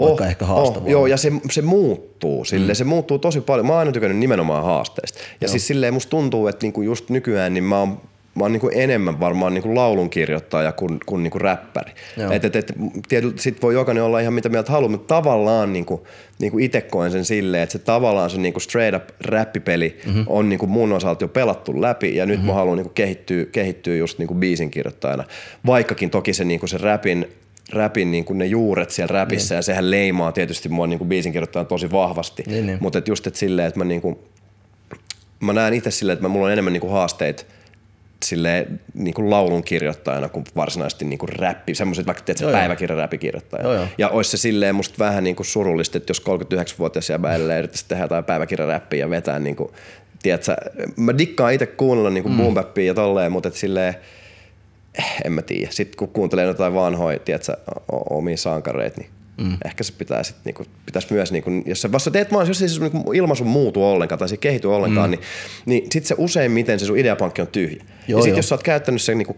vaikka ehkä haastavaa. Oh, joo, ja se, se muuttuu sille, mm. se muuttuu tosi paljon. Mä oon aina tykännyt nimenomaan haasteista. Ja joo. siis silleen musta tuntuu, että niinku just nykyään niin mä oon mä oon niinku enemmän varmaan niinku laulunkirjoittaja kuin, kuin niinku räppäri. Joo. Et, et, et, tietysti sit voi jokainen olla ihan mitä mieltä haluaa, mutta tavallaan niinku, niinku itse koen sen silleen, että se tavallaan se niinku straight up räppipeli mm-hmm. on niinku mun osalta jo pelattu läpi ja nyt mm-hmm. mä haluan niinku kehittyä, kehittyä just niinku biisin kirjoittajana. Vaikkakin toki se, niinku se räpin räpin niin kuin ne juuret siellä räpissä niin. ja sehän leimaa tietysti mua niin kuin biisin kirjoittajan tosi vahvasti. Niin, niin. Mutta et just et silleen, että mä, niin kuin, mä näen itse silleen, että mä, mulla on enemmän niin kuin haasteita silleen, niin kuin laulun kirjoittajana kuin varsinaisesti niin kuin räppi, semmoiset vaikka teet Joo, päiväkirjan räppikirjoittaja. Joo, joo. Ja olisi se silleen musta vähän niin kuin surullista, että jos 39-vuotias jäbä edelleen yrittäisi tehdä jotain päiväkirjan räppiä ja vetää niin kuin, tiedätkö, mä dikkaan itse kuunnella niin kuin mm. boom ja tolleen, mutta et silleen, eh, en mä tiedä. Sitten kun kuuntelee jotain vanhoja, tiedätkö, o- omia sankareita, niin mm. ehkä se pitää sit, niinku, pitäisi myös, niinku, jos sä vasta teet vaan, jos ei se niinku ilmaisu muutu ollenkaan tai se kehity ollenkaan, mm. niin, niin sit se useimmiten se sun ideapankki on tyhjä. Joo, ja sit joo. jos sä oot käyttänyt sen niinku,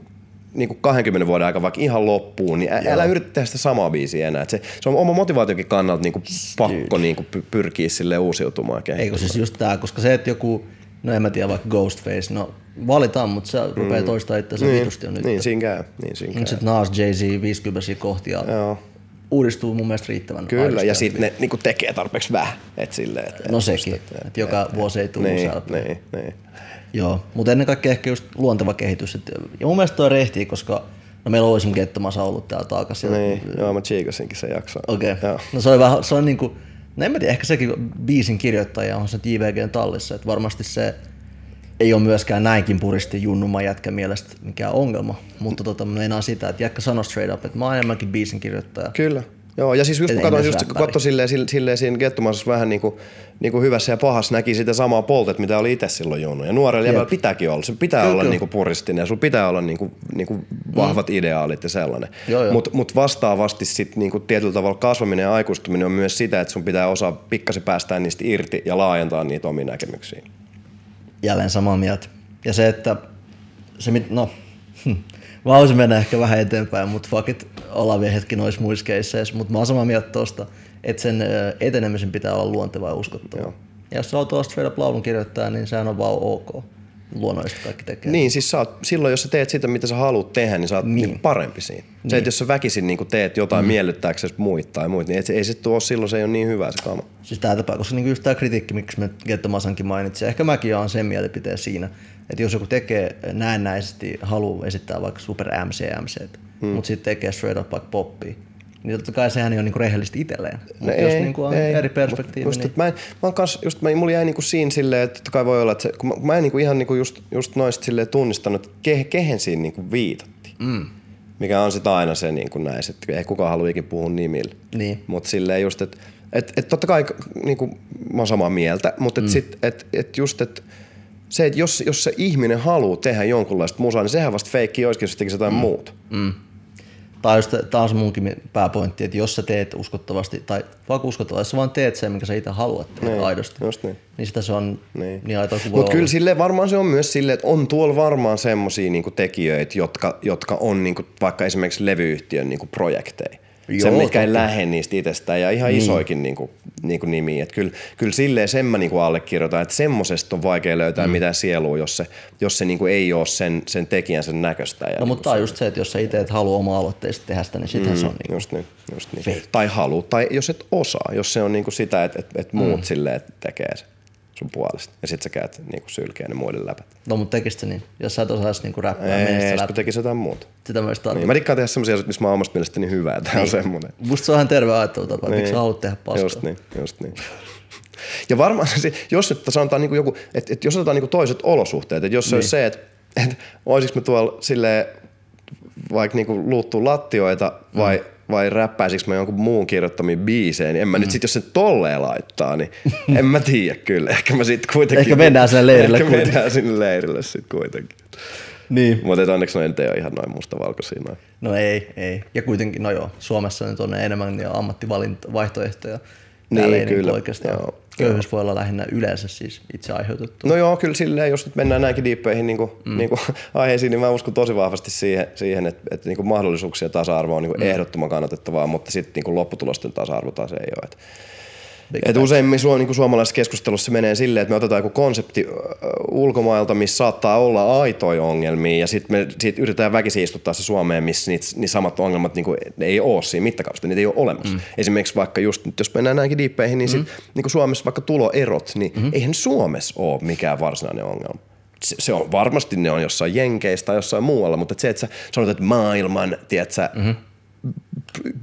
niinku 20 vuoden aika vaikka ihan loppuun, niin ä- älä yritä tehdä sitä samaa biisiä enää. Et se, se on oma motivaatiokin kannalta niinku pakko niinku py- pyrkiä sille uusiutumaan. Eikö siis just tää, koska se, että joku, no en mä tiedä, vaikka Ghostface, no valitaan, mutta se rupeaa toistaa itseänsä niin, vitusti jo nyt. niin, siinä käy. Niin, siinä käy. Sitten Nas, Jay-Z 50 kohti ja Joo. Uudistuu mun mielestä riittävän Kyllä, ja sitten ne niinku tekee tarpeeksi vähän. Et silleen, et, No et sekin, että joka vuosi ei tule niin, uusi niin, niin. Joo, mutta ennen kaikkea ehkä just luonteva kehitys. Et, ja mun mielestä toi rehtii, koska no meillä on Oisim Kettomassa ollut täällä taakas. Niin, joo, mä chiikasinkin sen jakson. Okei. Joo. Okay. No se on vähän, se on niinku, no en mä tiedä, ehkä sekin biisin kirjoittaja on se JVGn tallissa, että varmasti se ei ole myöskään näinkin puristi junnuma jätkä mielestä mikään ongelma, mutta tota, meinaan sitä, että jätkä sanoi straight up, että mä oon enemmänkin biisin kirjoittaja. Kyllä. Joo, ja siis just kun katsoin, just katsoin silleen, silleen, siinä Gettomaassa vähän niin kuin, niin kuin hyvässä ja pahassa näki sitä samaa poltet, mitä oli itse silloin juonut. Ja nuorella jäbällä pitääkin olla. Se pitää Kyllä, olla kyllä. niin puristinen ja sulla pitää olla niin kuin, niin kuin vahvat ideaalit ja sellainen. Mutta mut vastaavasti sit niin kuin tietyllä tavalla kasvaminen ja aikuistuminen on myös sitä, että sun pitää osaa pikkasen päästää niistä irti ja laajentaa niitä omia näkemyksiä. Jälleen samaa mieltä. Ja se, että se mit, no, hm, mä haluaisin mennä ehkä vähän eteenpäin, mutta fuck it, ollaan vielä hetki noissa muissa keisseissä, mutta mä oon samaa mieltä tosta, että sen etenemisen pitää olla luontevaa ja uskottavaa. Joo. Ja jos sä olla straight up laulun kirjoittaa, niin sehän on vaan ok. Luonnollisesti kaikki tekee. Niin, siis oot, silloin jos sä teet sitä, mitä sä haluat tehdä, niin sä oot niin. Parempi siinä. Niin. Se, että jos sä väkisin niin teet jotain mm. miellyttääksesi muita tai muita, niin et, ei se tuo silloin, se ei ole niin hyvä se kama. Siis tää tapaa, koska niinku just tää kritiikki, miksi me Gettomasankin mainitsin, ehkä mäkin jaan sen mielipiteen siinä, että jos joku tekee näennäisesti, haluaa esittää vaikka super MC MC, hmm. mutta sitten tekee straight up vaikka poppia, niin totta kai sehän ei ole niinku rehellistä itselleen. Mutta jos niinku on eri perspektiivi, Just, niin mä, en, mä oon kans, just, mä, mulla jäi niinku siinä silleen, että totta kai voi olla, että se, kun mä, mä en niinku ihan niinku just, just noista silleen tunnistanut, että ke, kehen siinä niinku viitattiin. Mm. Mikä on sitten aina se niinku näin, että ei kukaan halua ikin puhua nimillä. Niin. Mutta silleen just, että et, et totta kai niinku, mä oon samaa mieltä, mutta et mm. sit, et, et just, että se, että jos, jos se ihminen haluaa tehdä jonkunlaista musaa, niin sehän vasta feikki olisikin, jos se tekisi jotain mm. muuta. Tää on, just, tää on se munkin pääpointti, että jos sä teet uskottavasti, tai vaikka uskottavasti, jos sä vaan teet sen, minkä sä itse haluat tehdä Niin, aidosti, just niin. niin sitä se on Niin. niin, aitoa kuin Mutta kyllä sille varmaan se on myös silleen, että on tuolla varmaan semmosia niinku tekijöitä, jotka, jotka on niinku vaikka esimerkiksi levyyhtiön niinku projekteja. Joo, Sen, mitkä ei lähde niistä itsestään ja ihan niin. isoikin niinku, niinku nimiä. Et kyllä, kyllä silleen sen mä niinku allekirjoitan, että semmosesta on vaikea löytää mm. mitään sielua, jos se, jos se niinku ei ole sen, sen tekijän sen näköistä. Ja No niinku mutta tää on just se, että jos sä itse et halua oma aloitteisesti tehdä sitä, niin sittenhän se on niin Just niin, just niin. Fake. Tai halu, tai jos et osaa, jos se on niinku sitä, että et, et muut mm. silleen tekee se sun puolesta. Ja sit sä käyt niinku sylkeä ne muille läpät. No mutta tekisit se niin, jos sä et osais niinku räppää, Ei, menisit sä tekisin jotain muuta. Sitä myös Niin, tarkoittaa. mä dikkaan tehdä semmosia asioita, missä mä oon omasta mielestäni hyvää. Tää on semmonen. Musta se on ihan terve ajattelutapa, niin. miksi sä haluat tehdä paskaa. Just niin, just niin. Ja varmaan se, jos nyt sanotaan niin joku, että, että jos otetaan niin toiset olosuhteet, että jos se niin. olisi se, että, että olisiko me tuolla silleen vaikka niin luuttuu lattioita vai, mm. Vai räppäisikö mä jonkun muun kirjoittamiin biiseen, niin en mä mm. nyt sit, jos se tolleen laittaa, niin en mä tiedä kyllä. Ehkä mä sit kuitenkin... Ehkä mennään sinne leirille Ehkä kuitenkin. mennään sinne leirille sit kuitenkin. Niin. Mutta onneksi noin ei ole ihan noin mustavalkoisia noin. No ei, ei. Ja kuitenkin, no joo, Suomessa nyt on enemmän ja ammattivaihtoehtoja. Niin, kyllä. Oikeastaan. Joo, Köyhyys voi olla lähinnä yleensä siis itse aiheutettu. No joo, kyllä silleen, jos nyt mennään näinkin diippeihin niin kuin, mm. niin kuin aiheisiin, niin mä uskon tosi vahvasti siihen, siihen että, että niin kuin mahdollisuuksien tasa-arvo on niin kuin mm. ehdottoman kannatettavaa, mutta sitten niin kuin lopputulosten tasa-arvo taas ei ole. Että, et useimmin su, niin suomalaisessa keskustelussa menee silleen, että me otetaan joku konsepti ulkomailta, missä saattaa olla aitoja ongelmia, ja sitten me sit yritetään väkisin istuttaa se Suomeen, missä niitä, niin samat ongelmat niin kuin, ne ei ole siinä mittakaavassa, niitä ei ole olemassa. Mm. Esimerkiksi vaikka just, nyt jos mennään näinkin diippeihin, niin, sit, mm. niin kuin Suomessa vaikka tuloerot, niin mm. eihän Suomessa ole mikään varsinainen ongelma. Se, on varmasti ne on jossain Jenkeissä tai jossain muualla, mutta se, että sä sanot, että maailman, tiedätkö, mm-hmm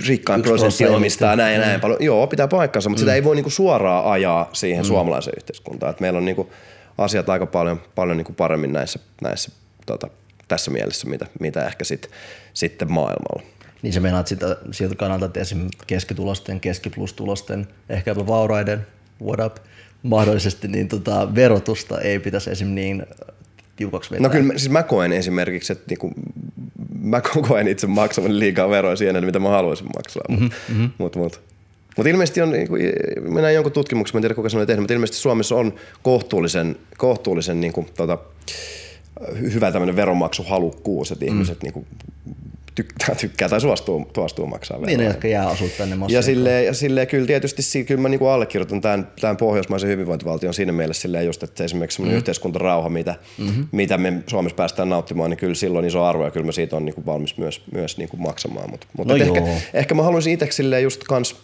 rikkaan prosentti omistaa näin ja Mm. näin paljon. Joo, pitää paikkansa, mutta mm. sitä ei voi niinku suoraan ajaa siihen mm. suomalaiseen yhteiskuntaan. Et meillä on niinku asiat aika paljon, paljon niinku paremmin näissä, näissä tota, tässä mielessä, mitä, mitä ehkä sit, sitten maailmalla. Niin se meinaat sitä, siltä kannalta, että esim. keskitulosten, keskiplustulosten, ehkä jopa vauraiden, what up, mahdollisesti niin tota, verotusta ei pitäisi esim. niin tiukaksi vetää. No kyllä, mä- siis mä koen esimerkiksi, että niinku, mä koen itse maksavan liikaa veroja siihen, mitä mä haluaisin maksaa. Mm-hmm. Mutta mut, mut. Mut ilmeisesti on, niinku, mä näin jonkun tutkimuksen, mä en tiedä kuka sen oli tehnyt, mutta ilmeisesti Suomessa on kohtuullisen, kohtuullisen niinku, tota, hyvä tämmöinen veronmaksuhalukkuus, että ihmiset niinku, tykkää, tykkää tai suostuu, suostuu maksaa veroja. Niin ne, jotka jää asua tänne Ja silleen, ja silleen kyllä tietysti kyllä mä niinku allekirjoitan tämän, tämän pohjoismaisen hyvinvointivaltion siinä mielessä silleen just, että esimerkiksi semmoinen mm. yhteiskuntarauha, mitä, mm-hmm. mitä me Suomessa päästään nauttimaan, niin kyllä silloin iso arvo ja kyllä mä siitä on niinku valmis myös, myös niinku maksamaan. Mutta mut No ehkä, ehkä mä haluaisin itse silleen just kans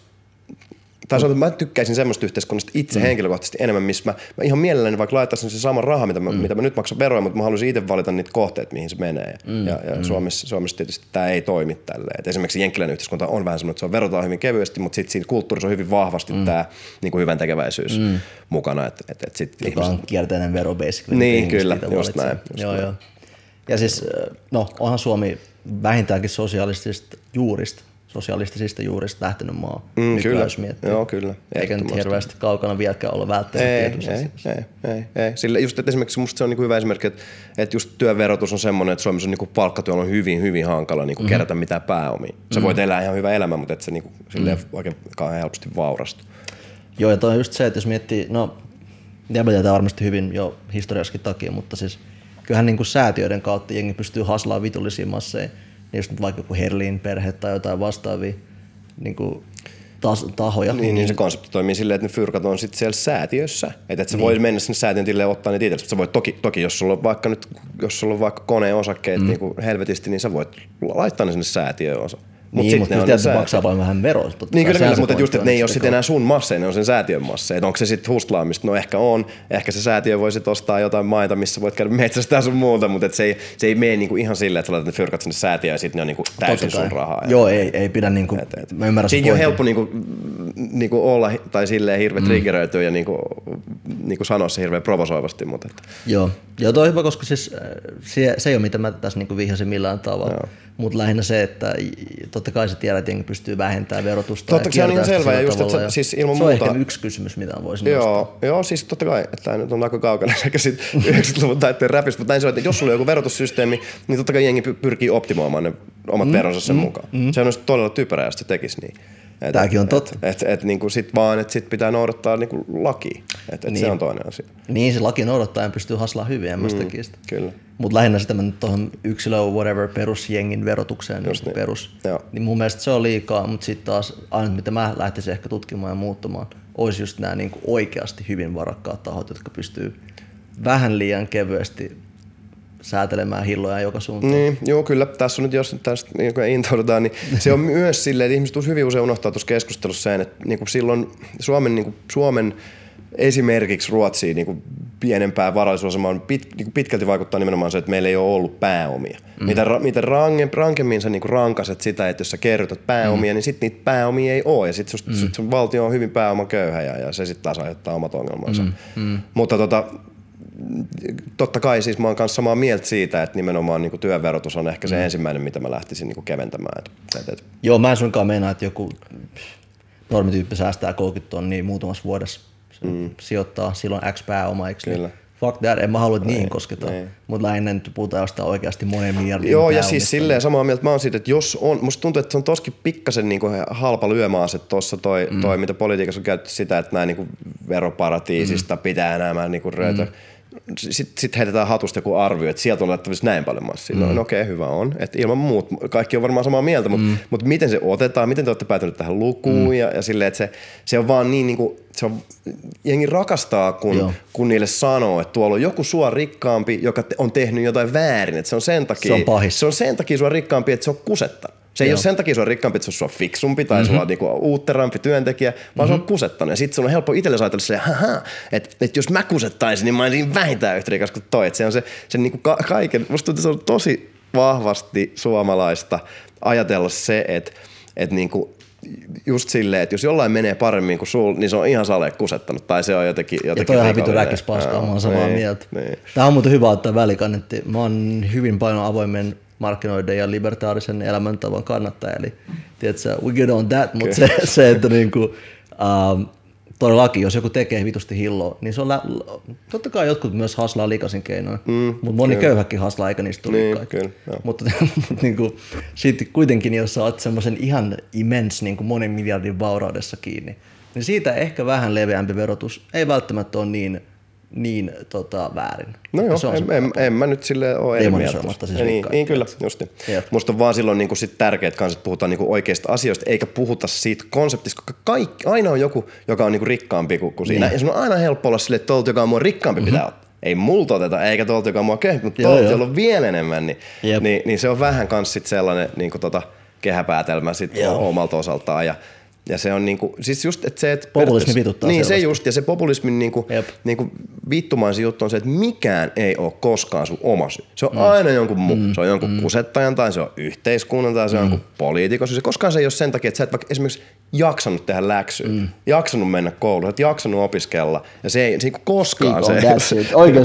tai sanotaan, että mä tykkäisin semmoista yhteiskunnasta itse mm. henkilökohtaisesti enemmän, missä mä, mä ihan mielelläni vaikka laittaisin se sama raha, mitä mä, mm. mitä mä nyt maksan veroja, mutta mä haluaisin itse valita niitä kohteita, mihin se menee. Ja, mm. ja, ja mm. Suomessa, Suomessa tietysti tämä ei toimi tälleen. Et esimerkiksi jenkkiläinen yhteiskunta on vähän semmoinen, että se on verotaan hyvin kevyesti, mutta sitten siinä kulttuurissa on hyvin vahvasti mm. tämä niin kuin hyvän tekeväisyys mm. mukana. Et, et, et sit joka ihmiset, on kierteinen vero basically. Niin, kyllä, just valitsee. näin, just joo, näin. joo. Ja siis, no onhan Suomi vähintäänkin sosialistista juurista. Sosialistisista juurista lähtenyt maa. Mm, kyllä. jos miettii. Joo, kyllä. Eikä nyt hirveästi kaukana vieläkään olla välttämättä Ei, ei, ei, ei, ei. Sillä just, että esimerkiksi musta se on niinku hyvä esimerkki, että, että just työn verotus on semmoinen, että Suomessa on niinku palkkatyöllä on hyvin, hyvin hankala niinku mm-hmm. kerätä mitään pääomia. Sä voit elää ihan hyvä elämä, mutta et se niinku, silleen mm-hmm. oikein helposti vaurastu. Joo, ja toi on just se, että jos miettii, no, Diablo tietää varmasti hyvin jo historiaskin takia, mutta siis kyllähän niin kuin säätiöiden kautta jengi pystyy haslaamaan vitullisia masseja, niin just nyt vaikka joku Herlin perhe tai jotain vastaavia niin kuin tas, tahoja. Niin, niin se konsepti toimii silleen, että ne fyrkat on sitten siellä säätiössä. Että et sä niin. voi mennä sinne säätiön tilille ja ottaa niitä itsellesi. Sä voit toki, toki, jos sulla on vaikka nyt, jos sulla on vaikka koneen osakkeet mm. niin kuin helvetisti, niin sä voit laittaa ne sinne säätiöön osa. Mut niin, mutta kyllä on se maksaa paljon vähän veroa. Niin kyllä, kyllä mutta just, että on, ne ei ole sitten enää sun masseja, ne on sen säätiön masseja. Onko se sitten hustlaamista? No ehkä on. Ehkä se säätiö voi sitten ostaa jotain maita, missä voit käydä metsästää sun muuta, mutta et se, ei, se ei mene niinku ihan silleen, että sä laitat ne fyrkat sinne säätiöön ja sitten ne on niinku täysin sun rahaa. Joo, ei, ei pidä niinku, mä ymmärrän Siinä pointin. helppo niinku, niinku olla tai silleen hirveä mm. triggeröityä ja niinku, niinku sanoa se hirveän provosoivasti, mutta että, Joo, Joo toi on hyvä, koska siis äh, se, se ei ole mitä mä tässä niinku vihjasin millään tavalla. Mutta lähinnä se, että totta kai se tiedät, että jengi pystyy vähentämään verotusta. Totta, ja se on ihan selvä, ja just, että siis ilman se on muuta- ehkä yksi kysymys, mitä voisin nostaa. Joo, joo, siis totta kai, että tämä nyt on aika kaukana sekä sit 90-luvun taitteen räpistä, mutta näin se on, että jos sulla on joku verotussysteemi, niin totta kai jengi py- pyrkii optimoimaan ne omat mm, veronsa sen mm, mukaan. Mm. Se on todella typerää, jos se tekisi niin. Et, Tääkin on totta. Et, et, et, niinku sit vaan, että sit pitää noudattaa niinku lakia. Et, et niin. se on toinen asia. Niin, se laki noudattaen pystyy haslaamaan hyvin, en mä sitä kiistä. Kyllä. Mutta lähinnä sitä mä nyt tuohon yksilö whatever perusjengin verotukseen Just niin niin. perus. Joo. Niin mun mielestä se on liikaa, mutta sitten taas ainut mitä mä lähtisin ehkä tutkimaan ja muuttamaan, olisi just nämä niin oikeasti hyvin varakkaat tahot, jotka pystyy vähän liian kevyesti säätelemään hilloja joka suuntaan. Niin, joo kyllä. Tässä on nyt, jos tästä niin intoudutaan, niin se on myös silleen, että ihmiset hyvin usein unohtaa tuossa keskustelussa sen, että niin kuin silloin Suomen, niin kuin Suomen esimerkiksi Ruotsiin niin kuin pienempään varallisuusasemaan pit, niin kuin pitkälti vaikuttaa nimenomaan se, että meillä ei ole ollut pääomia. Mm. Mitä, mitä range, rankemmin sä niin kuin rankaset sitä, että jos sä kerrytät pääomia, mm. niin sitten niitä pääomia ei ole. Ja sitten mm. sit sun valtio on hyvin pääomaköyhä ja, ja se sitten taas aiheuttaa omat ongelmansa. Mm. Mm. Mutta tota, totta kai siis mä oon kanssa samaa mieltä siitä, että nimenomaan niin työverotus on ehkä se mm. ensimmäinen, mitä mä lähtisin niin keventämään. Et, et, et, Joo, mä en suinkaan meinaa, että joku normityyppi säästää 30 tonnia muutamassa vuodessa. Se mm. sijoittaa silloin X pääoma, eikö niin? Kyllä. Fuck that, en mä halua, että niihin kosketaan. Mutta lähinnä nyt puhutaan jostain oikeasti monen miljardin Joo, ja pääomista. siis silleen samaa mieltä mä oon siitä, että jos on, musta tuntuu, että se on toskin pikkasen niin halpa lyömäase tuossa toi, mm. toi, mitä politiikassa on käytetty sitä, että näin niin veroparatiisista mm. pitää nämä niin röötö. Mm. Sitten sit heitetään hatusta joku arvio, että sieltä on laittavissa näin paljon massia. Mm. No, no okei, okay, hyvä on. Et ilman muut, kaikki on varmaan samaa mieltä, mutta mm. mut miten se otetaan, miten te olette päätyneet tähän lukuun mm. ja, ja silleen, että se, se on vaan niin, niin kuin, se on, jengi rakastaa, kun, Joo. kun niille sanoo, että tuolla on joku sua rikkaampi, joka on tehnyt jotain väärin. Että se on sen takia, Se on pahis. se on sen takia sua rikkaampi, että se on kusetta. Se ei Joo. ole sen takia sua rikkaampi, että se on fiksumpi tai mm-hmm. sua niinku uutterampi työntekijä, vaan mm-hmm. se on kusettanut. Ja sitten sun on helppo itselle ajatella se, että, että jos mä kusettaisin, niin mä olisin vähintään yhtä rikas kuin toi. Että se on se, se niinku ka- kaiken, musta tuntuu, se on tosi vahvasti suomalaista ajatella se, että, että niinku, just silleen, että jos jollain menee paremmin kuin sul, niin se on ihan sale kusettanut. Tai se on jotenkin, Ja jotenkin toi on vitu räkis paskaa, mä oon samaa niin, mieltä. Niin. Tämä on muuten hyvä ottaa välikannetti. Mä oon hyvin paljon avoimen markkinoiden ja libertaarisen elämäntavan kannattaja, eli tiedätkö, we get on that, mutta se, se, että niinku, um, todellakin, jos joku tekee vitusti hilloa, niin se on, lä- totta kai jotkut myös haslaa likasin keinoin, mm, mutta moni kyllä. köyhäkin haslaa, eikä niistä tule Niin, kaikki. kyllä. Mutta, mutta niinku, sitten kuitenkin, jos sä oot semmoisen ihan immens niin kuin monen miljardin vauraudessa kiinni, niin siitä ehkä vähän leveämpi verotus ei välttämättä ole niin, niin tota, väärin. No joo, se on en, se en, en, mä nyt sille ole eri mieltä. Demonisoimatta siis niin, niin, kyllä, just niin. Jep. Musta on vaan silloin niin sit tärkeää kanssa, että puhutaan niin oikeista asioista, eikä puhuta siitä konseptista, koska kaikki, aina on joku, joka on niin rikkaampi kuin, kuin siinä. Niin. Ja sun on aina helppo olla silleen, että tuolta, joka on mua rikkaampi, mm-hmm. pitää ottaa. Ei multa oteta, eikä tuolta, joka on mua köyhempi, mutta tuolta, jolla on vielä enemmän, niin, Jep. niin, niin, se on vähän kans sit sellainen niin kuin tota, kehäpäätelmä sit Joo. omalta osaltaan. Ja, ja se on niinku, siis just, että se, että Populismi vituttaa Niin, se selvästi. just, ja se populismin niinku, Jep. niinku vittumaisin juttu on se, että mikään ei ole koskaan sun oma syy. Se on mm. aina jonkun muu. Mm. Se on jonkun mm. kusettajan tai se on yhteiskunnan tai se on mm. jonkun poliitikon syy. Se koskaan se ei ole sen takia, että sä et vaikka esimerkiksi jaksanut tehdä läksyä, mm. jaksanut mennä kouluun, et jaksanut opiskella. Ja se ei se ei koskaan Speak se,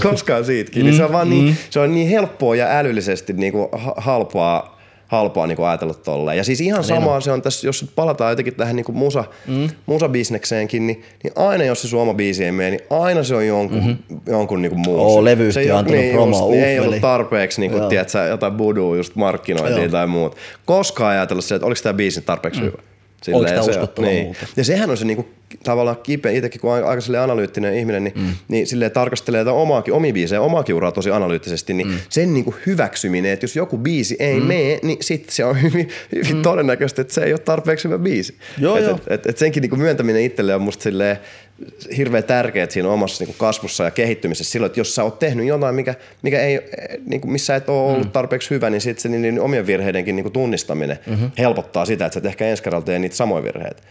koskaan siitäkin. Mm. Niin se, on vaan niin, se on niin helppoa ja älyllisesti niinku ha- halpaa halpaa niin ajatella tolleen. Ja siis ihan samaa se on tässä, jos palataan jotenkin tähän niin musa, mm. musabisnekseenkin, niin, niin, aina jos se suoma biisi ei mene, niin aina se on jonkun, mm-hmm. jonkun niin muun. Oo, levyyhtiö se on antanut niin, promoa, just, niin, ei ollut tarpeeksi niin kuin, tiedätkö, jotain budua just markkinointia Joo. tai muut. Koskaan ajatella se, että oliko tämä biisi tarpeeksi mm. hyvä. Oliko tää se on- uskottava niin. Ja sehän on se niinku, tavallaan kipeä, itsekin kun on aika silleen analyyttinen ihminen, niin, mm. niin silleen tarkastelee tätä omaakin, omia biisejä, omaakin uraa tosi analyyttisesti, niin mm. sen niinku hyväksyminen, että jos joku biisi ei mm. mene, niin sitten se on hyvin, hyvin mm. todennäköistä, että se ei ole tarpeeksi hyvä biisi. Joo, et, joo. Et, et, et senkin niinku myöntäminen itselle on musta silleen hirveän tärkeää siinä omassa niinku kasvussa ja kehittymisessä silloin, että jos sä oot tehnyt jotain, mikä, mikä ei, niinku, missä et ole ollut tarpeeksi hyvä, niin sitten se niin, niin omien virheidenkin niinku tunnistaminen mm-hmm. helpottaa sitä, että sä et ehkä ensi kerralla tee niitä samoja virheitä.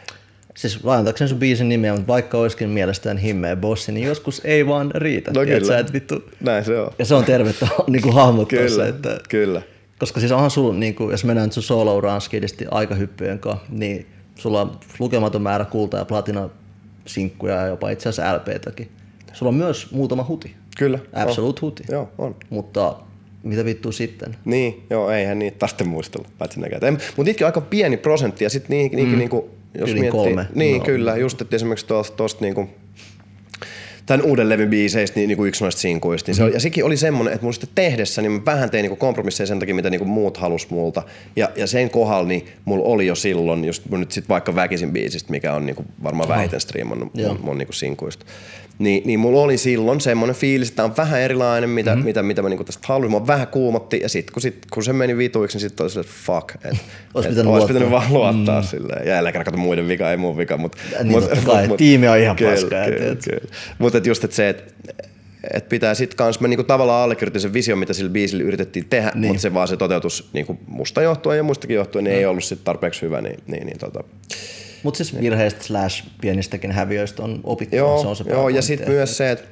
Siis lainatakseni sun biisin nimeä, mutta vaikka olisikin mielestään himmeä bossi, niin joskus ei vaan riitä. No kyllä. Sä, et vittu. Näin se on. Ja se on tervettä niin kuin hahmottaa Kyllä, se, että kyllä. Koska siis onhan sulla, niin kuin, jos mennään nyt sun skidisti aikahyppyjen kanssa, niin sulla on lukematon määrä kulta- ja platina-sinkkuja ja jopa itse asiassa LPtäkin. Sulla on myös muutama huti. Kyllä. Absolute huti. Joo, on. Mutta mitä vittu sitten? Niin, joo, eihän niitä tarvitse muistella, paitsi näkään. Mutta niitäkin on aika pieni prosentti, ja sitten niihin, niihin mm. niinku, jos Yli miettii, kolme. Niin, No. kyllä, just, että esimerkiksi tuosta, niinku, tämän uuden levyn biiseistä, niin, niinku yksi noista sinkuista, niin se oli, ja sekin oli semmoinen, että mun sitten tehdessä, niin mä vähän tein niinku kompromisseja sen takia, mitä niinku muut halus multa, ja, ja sen kohdalla, niin mulla oli jo silloin, just mun nyt sit vaikka Väkisin biisistä, mikä on niinku varmaan vähiten striimannut Joo. mun, mun niinku sinkuista, niin, niin mulla oli silloin semmoinen fiilis, että tää on vähän erilainen, mitä, mm-hmm. mitä, mitä mä niinku tästä halusin. Mua vähän kuumotti ja sitten kun, sit, kun se meni vituiksi, niin sitten oli se, että fuck. Et, Ois et, pitänyt luottaa. pitänyt vaan luottaa mm. silleen. Ja jälleen kerran kato muiden vika, ei mun vika. Mut, Niin totta kai, tiimi on ihan et- Kyllä, et- kyllä. Mutta et just, että se, että et pitää sitten kans, mä niinku tavallaan allekirjoitin sen vision, mitä sillä biisillä yritettiin tehdä, niin. mutta se vaan se toteutus niinku musta johtuen ja muistakin johtuen, niin ei ollut sit tarpeeksi hyvä, niin, niin, niin tota, Mutta siis virheistä slash pienistäkin häviöistä on opittu. Joo, se on se joo ja sitten myös se, että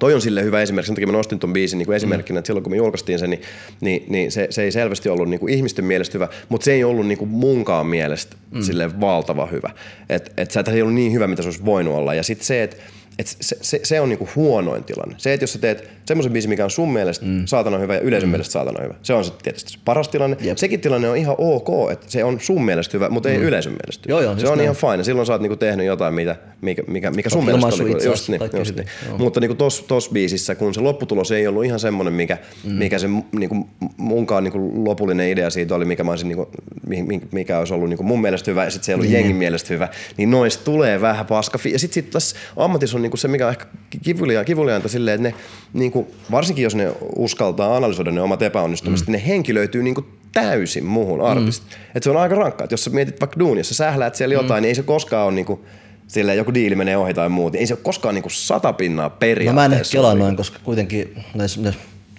toi on sille hyvä esimerkki, sen takia mä nostin ton biisin niin esimerkkinä, että silloin kun me julkaistiin sen, niin, niin, niin se, se, ei selvästi ollut niin kuin ihmisten mielestä hyvä, mutta se ei ollut niin kuin munkaan mielestä mm. sille valtava hyvä. Että et et ei ollut niin hyvä, mitä se olisi voinut olla. Ja sitten se, että et se, se, se on niinku huonoin tilanne. Se, että jos sä teet semmoisen biisin, mikä on sun mielestä mm. saatana hyvä ja yleisön mm. mielestä saatana hyvä, se on sitten tietysti se paras tilanne. Jep. Sekin tilanne on ihan ok, että se on sun mielestä hyvä, mutta ei yleisön mielestä. Joo, joo, se on näin. ihan fine. Silloin sä oot niinku tehnyt jotain, mitä, mikä, mikä, mikä sun mielestä oli. itseäsi, Just niin, just niin. joo. Mutta niinku tos, tos biisissä, kun se lopputulos ei ollut ihan semmoinen, mikä, mm. mikä se niinku munkaan niinku lopullinen idea siitä oli, mikä, mä olisin niinku, mi- mi- mikä olisi ollut niinku mun mielestä hyvä ja sitten se ei ollut jengin mielestä hyvä, niin noista tulee vähän paska. Ja sitten sit tässä ammatissa on niinku se, mikä on ehkä kivuliaan, kivuliaanta silleen, että ne, niinku, varsinkin jos ne uskaltaa analysoida ne omat epäonnistumiset, mm. ne henkilöityy niinku täysin muuhun artista. Mm. Et se on aika rankkaa, että jos sä mietit vaikka duunia, sä sähläät siellä jotain, mm. niin ei se koskaan ole niinku, silleen joku diili menee ohi tai muut, niin ei se ole koskaan niinku sata pinnaa No periaatteessa. mä en kelaa noin, koska kuitenkin, no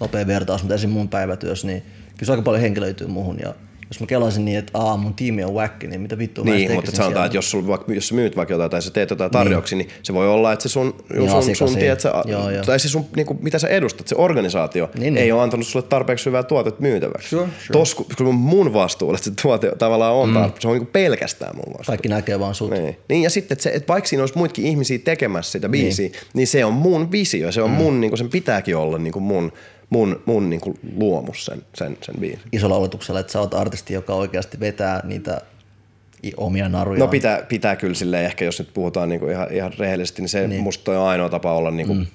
nopea vertaus, mutta esim. mun päivätyössä, niin kyllä se aika paljon henkilöityy muuhun. Ja jos mä kelaisin niin, että aa, mun tiimi on whack, niin mitä vittua mä Niin, mutta tekisin sanotaan, että jos, sul, vaikka, jos sä myyt vaikka jotain tai sä teet jotain tarjouksia, niin, niin se voi olla, että se sun, Niin, sun, asiakas sun ei- tiedät, sä, joo, joo. tai se sun, niin kuin, mitä sä edustat, se organisaatio Niin, niin, niin. ei ole antanut sulle tarpeeksi hyvää tuotetta myytäväksi. Sure, sure. Tos, kun mun vastuulla, että se tuote tavallaan on, mm. se on niin kuin pelkästään mun vastuulla. Kaikki näkee vaan sut. Niin. niin, ja sitten, että, se, että vaikka siinä olisi muitakin ihmisiä tekemässä sitä biisiä, niin, niin se on mun visio, se on mm. mun, niin kuin sen pitääkin olla niin kuin mun, mun, mun niin kuin luomus sen, sen, sen biisin. Isolla oletuksella, että sä oot artisti, joka oikeasti vetää niitä omia naruja. No pitää, pitää kyllä silleen, ehkä jos nyt puhutaan niinku ihan, ihan rehellisesti, niin se niin. musta on ainoa tapa olla niinku, mm.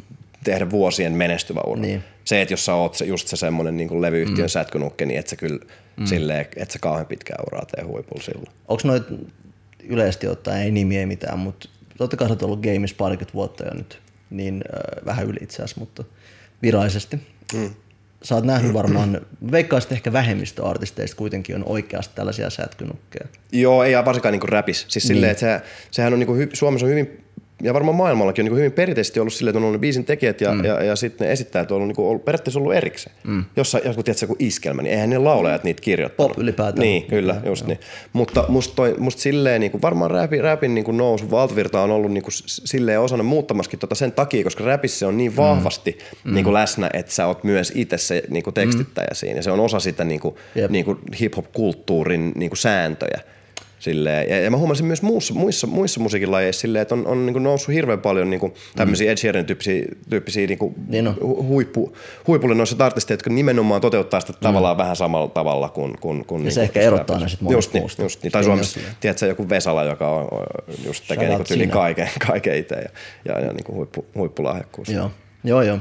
tehdä vuosien menestyvä ura. Niin. Se, että jos sä oot se, just se semmoinen niinku levyyhtiön mm. sätkynukke, niin et sä kyllä mm. silleen, et sä kauhean pitkää uraa tee huipulla silloin. Onko noit yleisesti ottaen, ei nimi, ei mitään, mutta totta kai sä oot ollut gameissa parikymmentä vuotta jo nyt, niin äh, vähän yli itse asiassa, mutta virallisesti. Mm. Sä oot nähnyt varmaan, veikkaisit ehkä vähemmistöartisteista kuitenkin on oikeasti tällaisia sätkynukkeja. Joo, ei varsinkaan niinku räpis. Siis niin. silleen, että se, sehän on niinku, Suomessa on hyvin ja varmaan maailmallakin on niin hyvin perinteisesti ollut silleen, että on ollut ne biisin tekijät ja, mm. ja, ja sitten ne esittäjät on ollut, niin ollut, periaatteessa ollut erikseen. Mm. Jossain, joku, tiedätkö, joku iskelmä, niin eihän ne laulajat niitä kirjoittanut. Pop ylipäätään. Niin, kyllä, just niin. Mutta musta, toi, musta silleen, niin kuin, varmaan räpin, räpin niin kuin nousu, valtavirta on ollut niin kuin, silleen osana muuttamaskin tota sen takia, koska räpissä on niin vahvasti mm. niin kuin läsnä, että sä oot myös itse se niin kuin tekstittäjä mm. siinä. Ja se on osa sitä niin kuin, Jep. niin kuin hip-hop-kulttuurin niin kuin sääntöjä. Silleen, ja, ja mä huomasin myös muussa, muissa, muissa musiikin lajeissa silleen, että on, on niin noussut hirveän paljon niin tämmöisiä mm. Ed Sheeran tyyppisiä, tyyppisiä niin Niin on. hu, huippu, huipulle noissa artisteja, jotka nimenomaan toteuttaa sitä tavallaan vähän samalla tavalla kuin... kuin, kuin Ja se niin ehkä erottaa ne sit monesta just niin, just niin. Tai Suomessa, tiedätkö, joku Vesala, joka on, just tekee Shout niin tyyli kaiken, kaiken itse ja, ja, ja niin huippu, huippulahjakkuus. Joo, joo, joo.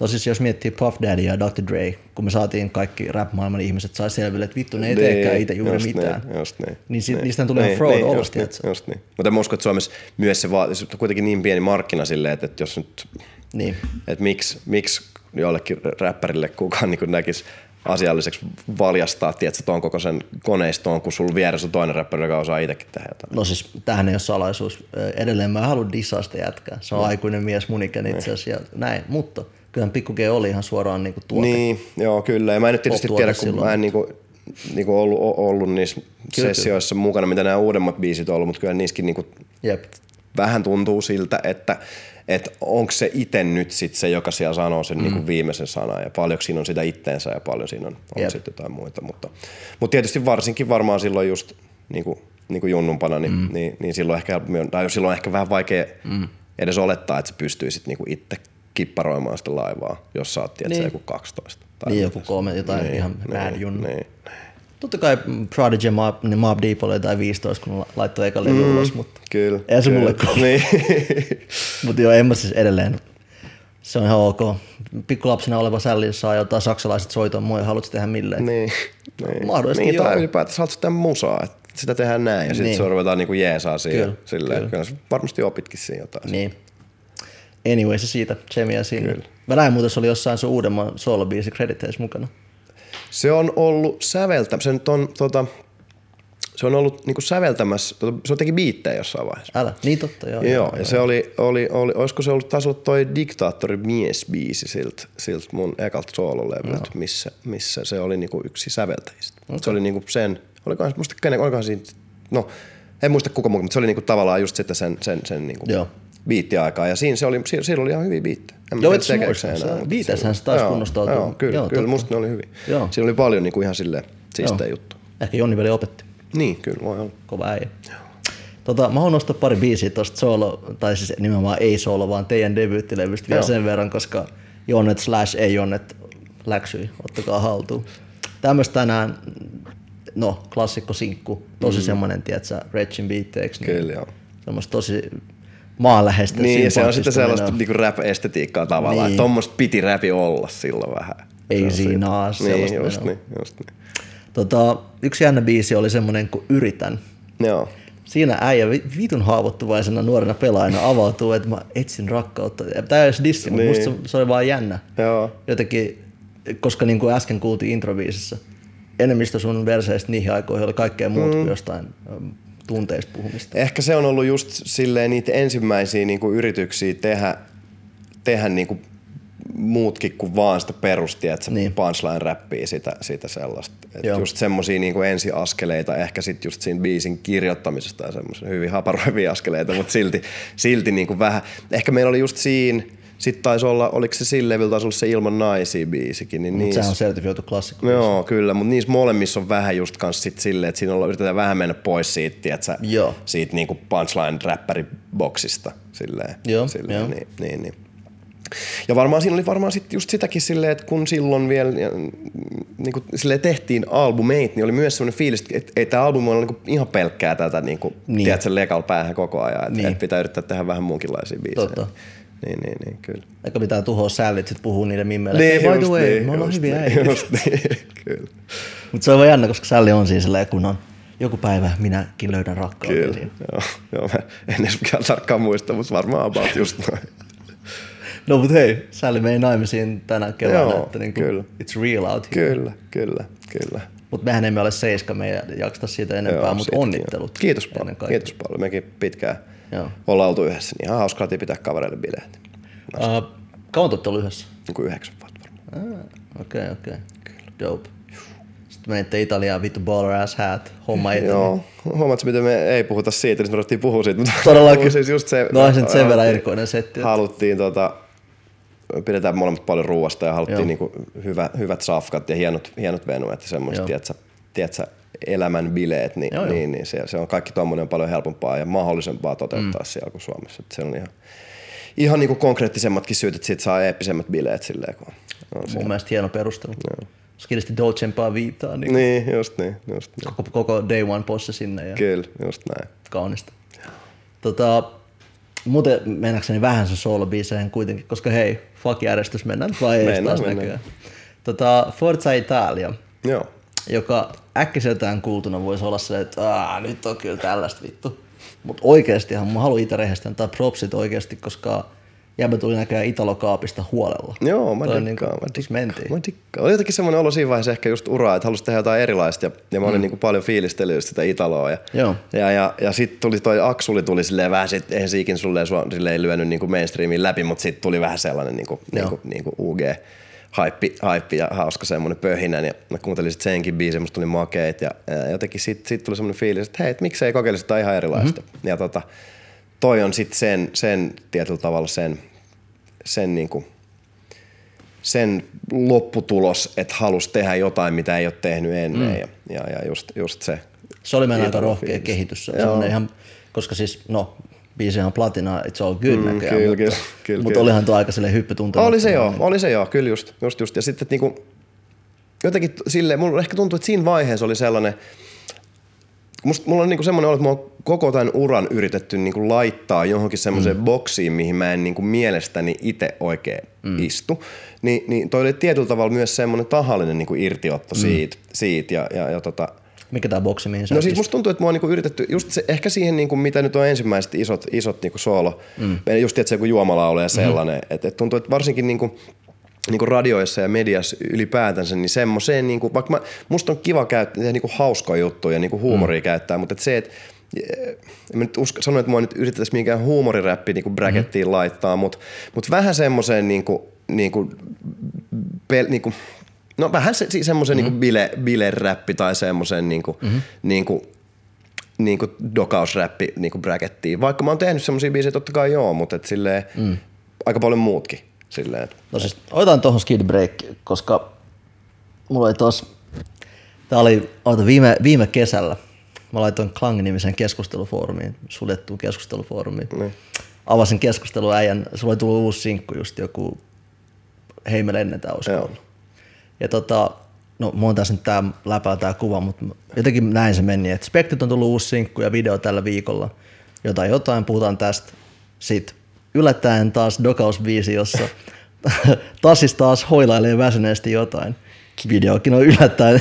No siis jos miettii Puff Daddy ja Dr. Dre, kun me saatiin kaikki rap-maailman ihmiset sai selville, että vittu ne ei teekään itse juuri just mitään. Niin, just niin. Niin sit- niistä tulee ihan fraud just olosti, niin, just niin. Mutta mä uskon, että Suomessa myös se vaatii, se on kuitenkin niin pieni markkina silleen, että, että jos nyt, Niin. että miksi, miksi jollekin räppärille kukaan niin näkisi asialliseksi valjastaa, tiedätkö, tuon koko sen koneistoon, kun sulla vieressä on toinen räppäri, joka osaa itsekin tehdä jotain. No siis tämähän ei ole salaisuus. Edelleen mä en halua dissaa sitä jätkää. Se on Niin. aikuinen mies mun ikäinen itse asiassa ja näin. Mutta kyllähän Pikku G oli ihan suoraan niinku tuote. Niin, joo, kyllä. Ja mä en nyt tietysti tiedä, kun silloin. mä en niinku, niinku ollut, ollut niissä Kyllä, sessioissa mukana, mitä nämä uudemmat biisit on ollut, mutta kyllä niissäkin niinku Jep. vähän tuntuu siltä, että että onko se itse nyt sit se, joka siellä sanoo sen mm. niinku viimeisen sanan ja paljonko siinä on sitä itteensä ja paljon siinä on, on sitten jotain muita. Mutta, mutta tietysti varsinkin varmaan silloin just niinku, niinku junnumpana, niin, mm. niin, niin silloin, ehkä, tai silloin ehkä vähän vaikea mm. edes olettaa, että sä pystyisit niinku itse kipparoimaan sitä laivaa, jos sä oot tiedätkö, Niin. joku 12. Tai Niin joku kolme, jotain Niin, ihan niin, mad junnu. Niin. Totta kai Prodigy Mob, niin Mob Deep oli jotain 15, kun la- laittoi eka levy ulos, mutta Kyllä. Ei se kyllä. mulle kuulu. Niin. Mut joo, en mä siis edelleen. Se on ihan ok. Pikkulapsena oleva sälli, jos saa jotain saksalaiset soiton, moi, haluatko tehdä milleen? niin. niin. Mahdollisesti niin, joo. tai ylipäätänsä haluat sitä musaa, että sitä tehdään näin ja sitten Niin. se ruvetaan niinku jeesaa siihen. Kyllä, silleen, kyllä. kyllä. varmasti opitkin siinä jotain. Niin. Anyway, se siitä, Jamia sinne. Kyllä. Mä näin muuten, se oli jossain sun uudemman solo-biisi crediteissa mukana. Se on ollut säveltä, se nyt on tota, se on ollut niinku säveltämässä, tota, se teki biittejä jossain vaiheessa. Älä, niin totta, joo. Joo, ja se oli, oli, oli, olisiko se ollut, taisi olla toi Diktaattori mies-biisi siltä, siltä mun ekalta soololevyltä, missä, missä se oli niinku yksi säveltäjistä. Okay. Se oli niinku sen, olikohan, muista kenen, olikohan siinä, no en muista kuka muu, mutta se oli niinku tavallaan just sitten sen, sen, sen niinku Joo. Biittiaikaa. Ja siinä, se oli, siinä, siinä oli ihan hyviä biittejä. En Joo, et enää, siinä- se taisi joo, kunnostautua. Joo, kyllä, Joo, kyllä totta. musta ne oli hyviä. Joo. Siinä oli paljon niinku ihan silleen siistejä Joo. juttu. Ehkä Jonni veli opetti. Niin, kyllä voi olla. Kova äijä. Tota, mä haluan nostaa pari biisiä tosta solo, tai siis nimenomaan ei solo, vaan teidän debyyttilevystä vielä Joo. sen verran, koska Jonnet slash ei Jonnet läksyi, ottakaa haltuun. Tämmöstä tänään, no klassikko sinkku, tosi mm. semmonen, tiedätkö, Retchin biitteeksi. Niin Kyllä, joo. Semmoista tosi maanläheistä. Niin, se on sitten sellaista niinku rap-estetiikkaa tavallaan. Niin. Niin. Tommosta piti räpi olla silloin vähän. Ei Se siinä siitä. oo Niin, sellaista just niin, just niin. Tota, yksi jännä biisi oli semmonen kuin Yritän. Joo. Siinä äijä vi- vitun haavoittuvaisena nuorena pelaajana avautuu, että mä etsin rakkautta. Tämä ei edes dissi, mutta Niin. musta se, se oli vaan jännä. Joo. Jotenkin, koska niin kuin äsken kuultiin introbiisissä, enemmistö sun verseistä niihin aikoihin oli kaikkea muuta mm. kuin jostain tunteista puhumista. Ehkä se on ollut just silleen niitä ensimmäisiä niinku yrityksiä tehdä, tehdä niinku muutkin kuin vaan sitä perusti, että se Niin. niin. punchline-räppii sitä, sitä sellaista. Et Joo. just semmosia niinku ensiaskeleita, ehkä sit just siinä biisin kirjoittamisesta ja semmoisia hyvin haparoivia askeleita, mutta silti, silti niinku vähän. Ehkä meillä oli just siinä, sitten taisi olla, oliko se sillä levyllä taisi olla se Ilman naisia biisikin, niin niissä, sehän on sertifioitu klassikko. Joo, kyllä, mutta niissä molemmissa on vähän just kans sit silleen, että siinä ollaan, yritetään vähän mennä pois siitä, tiiätsä, Joo. siitä niinku punchline-räppäriboksista. Silleen, Joo, silleen, joo. Niin, niin, niin. Ja varmaan siinä oli varmaan sit just sitäkin silleen, että kun silloin vielä niin kuin silleen tehtiin albumeita, niin oli myös sellainen fiilis, että ei tämä albumi ole niin ihan pelkkää tätä, niin kuin, Niin. tiedätkö, lekal päähän koko ajan, että niin. et pitää yrittää tehdä vähän muunkinlaisia biisejä. Totta. Niin, niin, niin, kyllä. Eikä pitää tuhoa sällit, sit puhuu niiden mimmeille. Niin, Niin, by the just way, niin, me ollaan just hyviä niin. Just niin, kyllä. Mutta se on vaan jännä, koska sälli on siis silleen, kun on joku päivä minäkin löydän rakkauden. Kyllä, Niin. joo, joo, mä en edes mikään tarkkaan muista, mutta varmaan about just noin. No mut hei, Sally meni naimisiin tänä keväänä, Joo, että niinku, kyllä. it's real out here. Kyllä, kyllä, kyllä. Mutta mehän emme ole seiska, me ei jakseta siitä enempää, mutta onnittelut. on. Kiitos paljon, kiitos paljon. Mekin pitkään Joo. ollaan oltu yhdessä, niin ihan hauskaa pitää kavereille bileet. Uh, kauan te olette ollut yhdessä? Niin kuin yhdeksän vuotta varmaan. Ah, Okei, okay, okei. Okay. Dope. Sitten menitte Italiaan, vittu baller ass hat, homma eteni. Joo, huomaatko miten me ei puhuta siitä, niin me ruvettiin puhua siitä. Mutta Todellakin. siis just se, No on se nyt sen verran erikoinen setti. Haluttiin tota, pidetään molemmat paljon ruoasta ja haluttiin Joo. niinku hyvä, hyvät safkat ja hienot, hienot venuet ja semmoiset, tiedätkö, tiedätkö, elämän bileet, niin, Joo, joo. niin, niin se, se, on kaikki tuommoinen paljon helpompaa ja mahdollisempaa toteuttaa mm. siellä kuin Suomessa. Et se on ihan, ihan niin kuin konkreettisemmatkin syyt, että siitä saa eeppisemmät bileet silleen, kun on Mun siellä. mielestä hieno perustelu. Skillisti Dolcempaa viittaa, niin, Niin, just niin, just niin. koko, koko Day One posse sinne ja Kyllä, just näin. kaunista. Tota, muuten mennäkseni vähän sun soolobiiseihin kuitenkin, koska hei, fuck järjestys, mennään nyt vai ei taas mennään. näköjään. Tota, Forza Italia, Joo. Joka äkkiseltään kuultuna voisi olla se, että Aa, nyt on kyllä tällaista vittu. Mutta oikeastihan mä haluan itse rehellisesti antaa propsit oikeasti, koska jäbä tuli näköjään Italo-kaapista huolella. Joo, mä Toi dikkaan, niinku- mä mentiin. Mä dikkaan. Oli jotenkin semmoinen olo siinä vaiheessa ehkä just uraa, että halusi tehdä jotain erilaista ja, ja mä olin mm. niin kuin paljon fiilistellyt just sitä Italoa. Ja, Joo. ja, ja, ja sitten tuli toi Aksuli tuli silleen vähän, sit, eihän se ikin sulleen, sua- silleen lyönyt niin kuin mainstreamiin läpi, mutta sitten tuli vähän sellainen niin kuin, niin kuin, niin kuin UG haippi, haippi ja hauska semmoinen pöhinän ja mä kuuntelin sitten senkin biisin, musta tuli makeet ja, ja jotenkin sitten sit tuli semmoinen fiilis, että hei, et miksei kokeilisi jotain ihan erilaista. Mm-hmm. Ja tota, toi on sitten sen, sen tietyllä tavalla sen, sen niin kuin, sen lopputulos, että halusi tehdä jotain, mitä ei ole tehnyt ennen. Mm. Ja, ja, ja just, just se. Se oli meidän aika rohkea fiilis. kehitys. Se semmoinen ihan, koska siis, no, biisi on platina, it's all good Mm, näköjään. kyllä, mutta, kyllä, kyllä, mutta olihan tuo aika silleen hyppytuntemattoman. Oli se joo, oli se joo, kyllä just, just, just. Ja sitten niinku, jotenkin silleen, mulla ehkä tuntuu, että siinä vaiheessa oli sellainen, musta, mulla on niinku semmoinen olo, että mä oon koko tämän uran yritetty niinku laittaa johonkin semmoiseen mm. boksiin, mihin mä en niinku mielestäni itse oikein mm. istu. Ni, niin toi oli tietyllä tavalla myös semmoinen tahallinen niinku irtiotto mm. siitä, siitä ja, ja, ja tota, Mikä tää boksi, mihin sä No siis musta tuntuu, että mua on niinku yritetty, just se, ehkä siihen niinku, mitä nyt on ensimmäiset isot, isot niinku soolo, mm. just että se joku juomalaulu ja sellainen, mm-hmm. että et tuntuu, että varsinkin niinku, niinku radioissa ja mediassa ylipäätänsä, niin semmoiseen, niinku, vaikka mä, musta on kiva käyttää tehdä niinku hauskoja juttuja ja niinku huumoria mm. käyttää, mutta et se, että en mä nyt usko, sano, että mua nyt yritettäisiin mikään huumoriräppi niinku brackettiin mm. laittaa, mutta mut vähän semmoiseen niinku, niinku, pel, niinku, no vähän se, se, semmoisen mm. niinku bile, bileräppi tai semmoisen niinku, mm-hmm. niinku, niinku dokausräppi niinku brackettiin. Vaikka mä oon tehnyt semmoisia biisejä, totta kai joo, mutta et silleen, mm. aika paljon muutkin. Silleen. No siis otetaan tuohon skid break, koska mulla oli tos, tää oli oota, viime, viime kesällä, mä laitoin Klang-nimisen keskustelufoorumiin, suljettuun keskustelufoorumiin. Niin. Avasin keskusteluäijän, sulla oli tullut uusi sinkku just joku Hei me lennetään. Ja tota, no mulla on tässä nyt tää läpää tää kuva, mutta jotenkin näin se meni, että Spektit on tullut uusi sinkku ja video tällä viikolla. Jotain jotain, puhutaan tästä. Sitten yllättäen taas dokausbiisi, jossa Tassis taas hoilailee väsyneesti jotain. Videokin on yllättäen,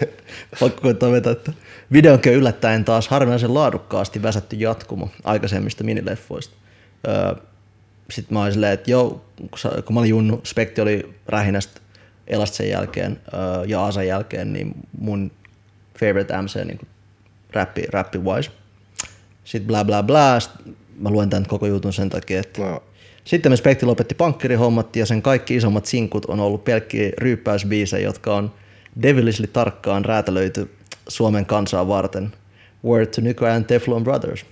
pakko koittaa vetää, että videokin on yllättäen taas harvinaisen laadukkaasti väsätty jatkumo aikaisemmista minileffoista. Öö, sitten mä olin silleen, että joo, kun mä olin junnu, Spekti oli rähinästä Elasta sen jälkeen öö, ja Asan jälkeen, niin mun favorite MC niin rappi, rappi wise. Sitten bla bla bla, mä luen tämän koko jutun sen takia, että No, sitten me Spekti lopetti pankkirihommat ja sen kaikki isommat sinkut on ollut pelkkiä ryyppäysbiisejä, jotka on devilishly tarkkaan räätälöity Suomen kansaa varten. Word to nykyajan Teflon Brothers.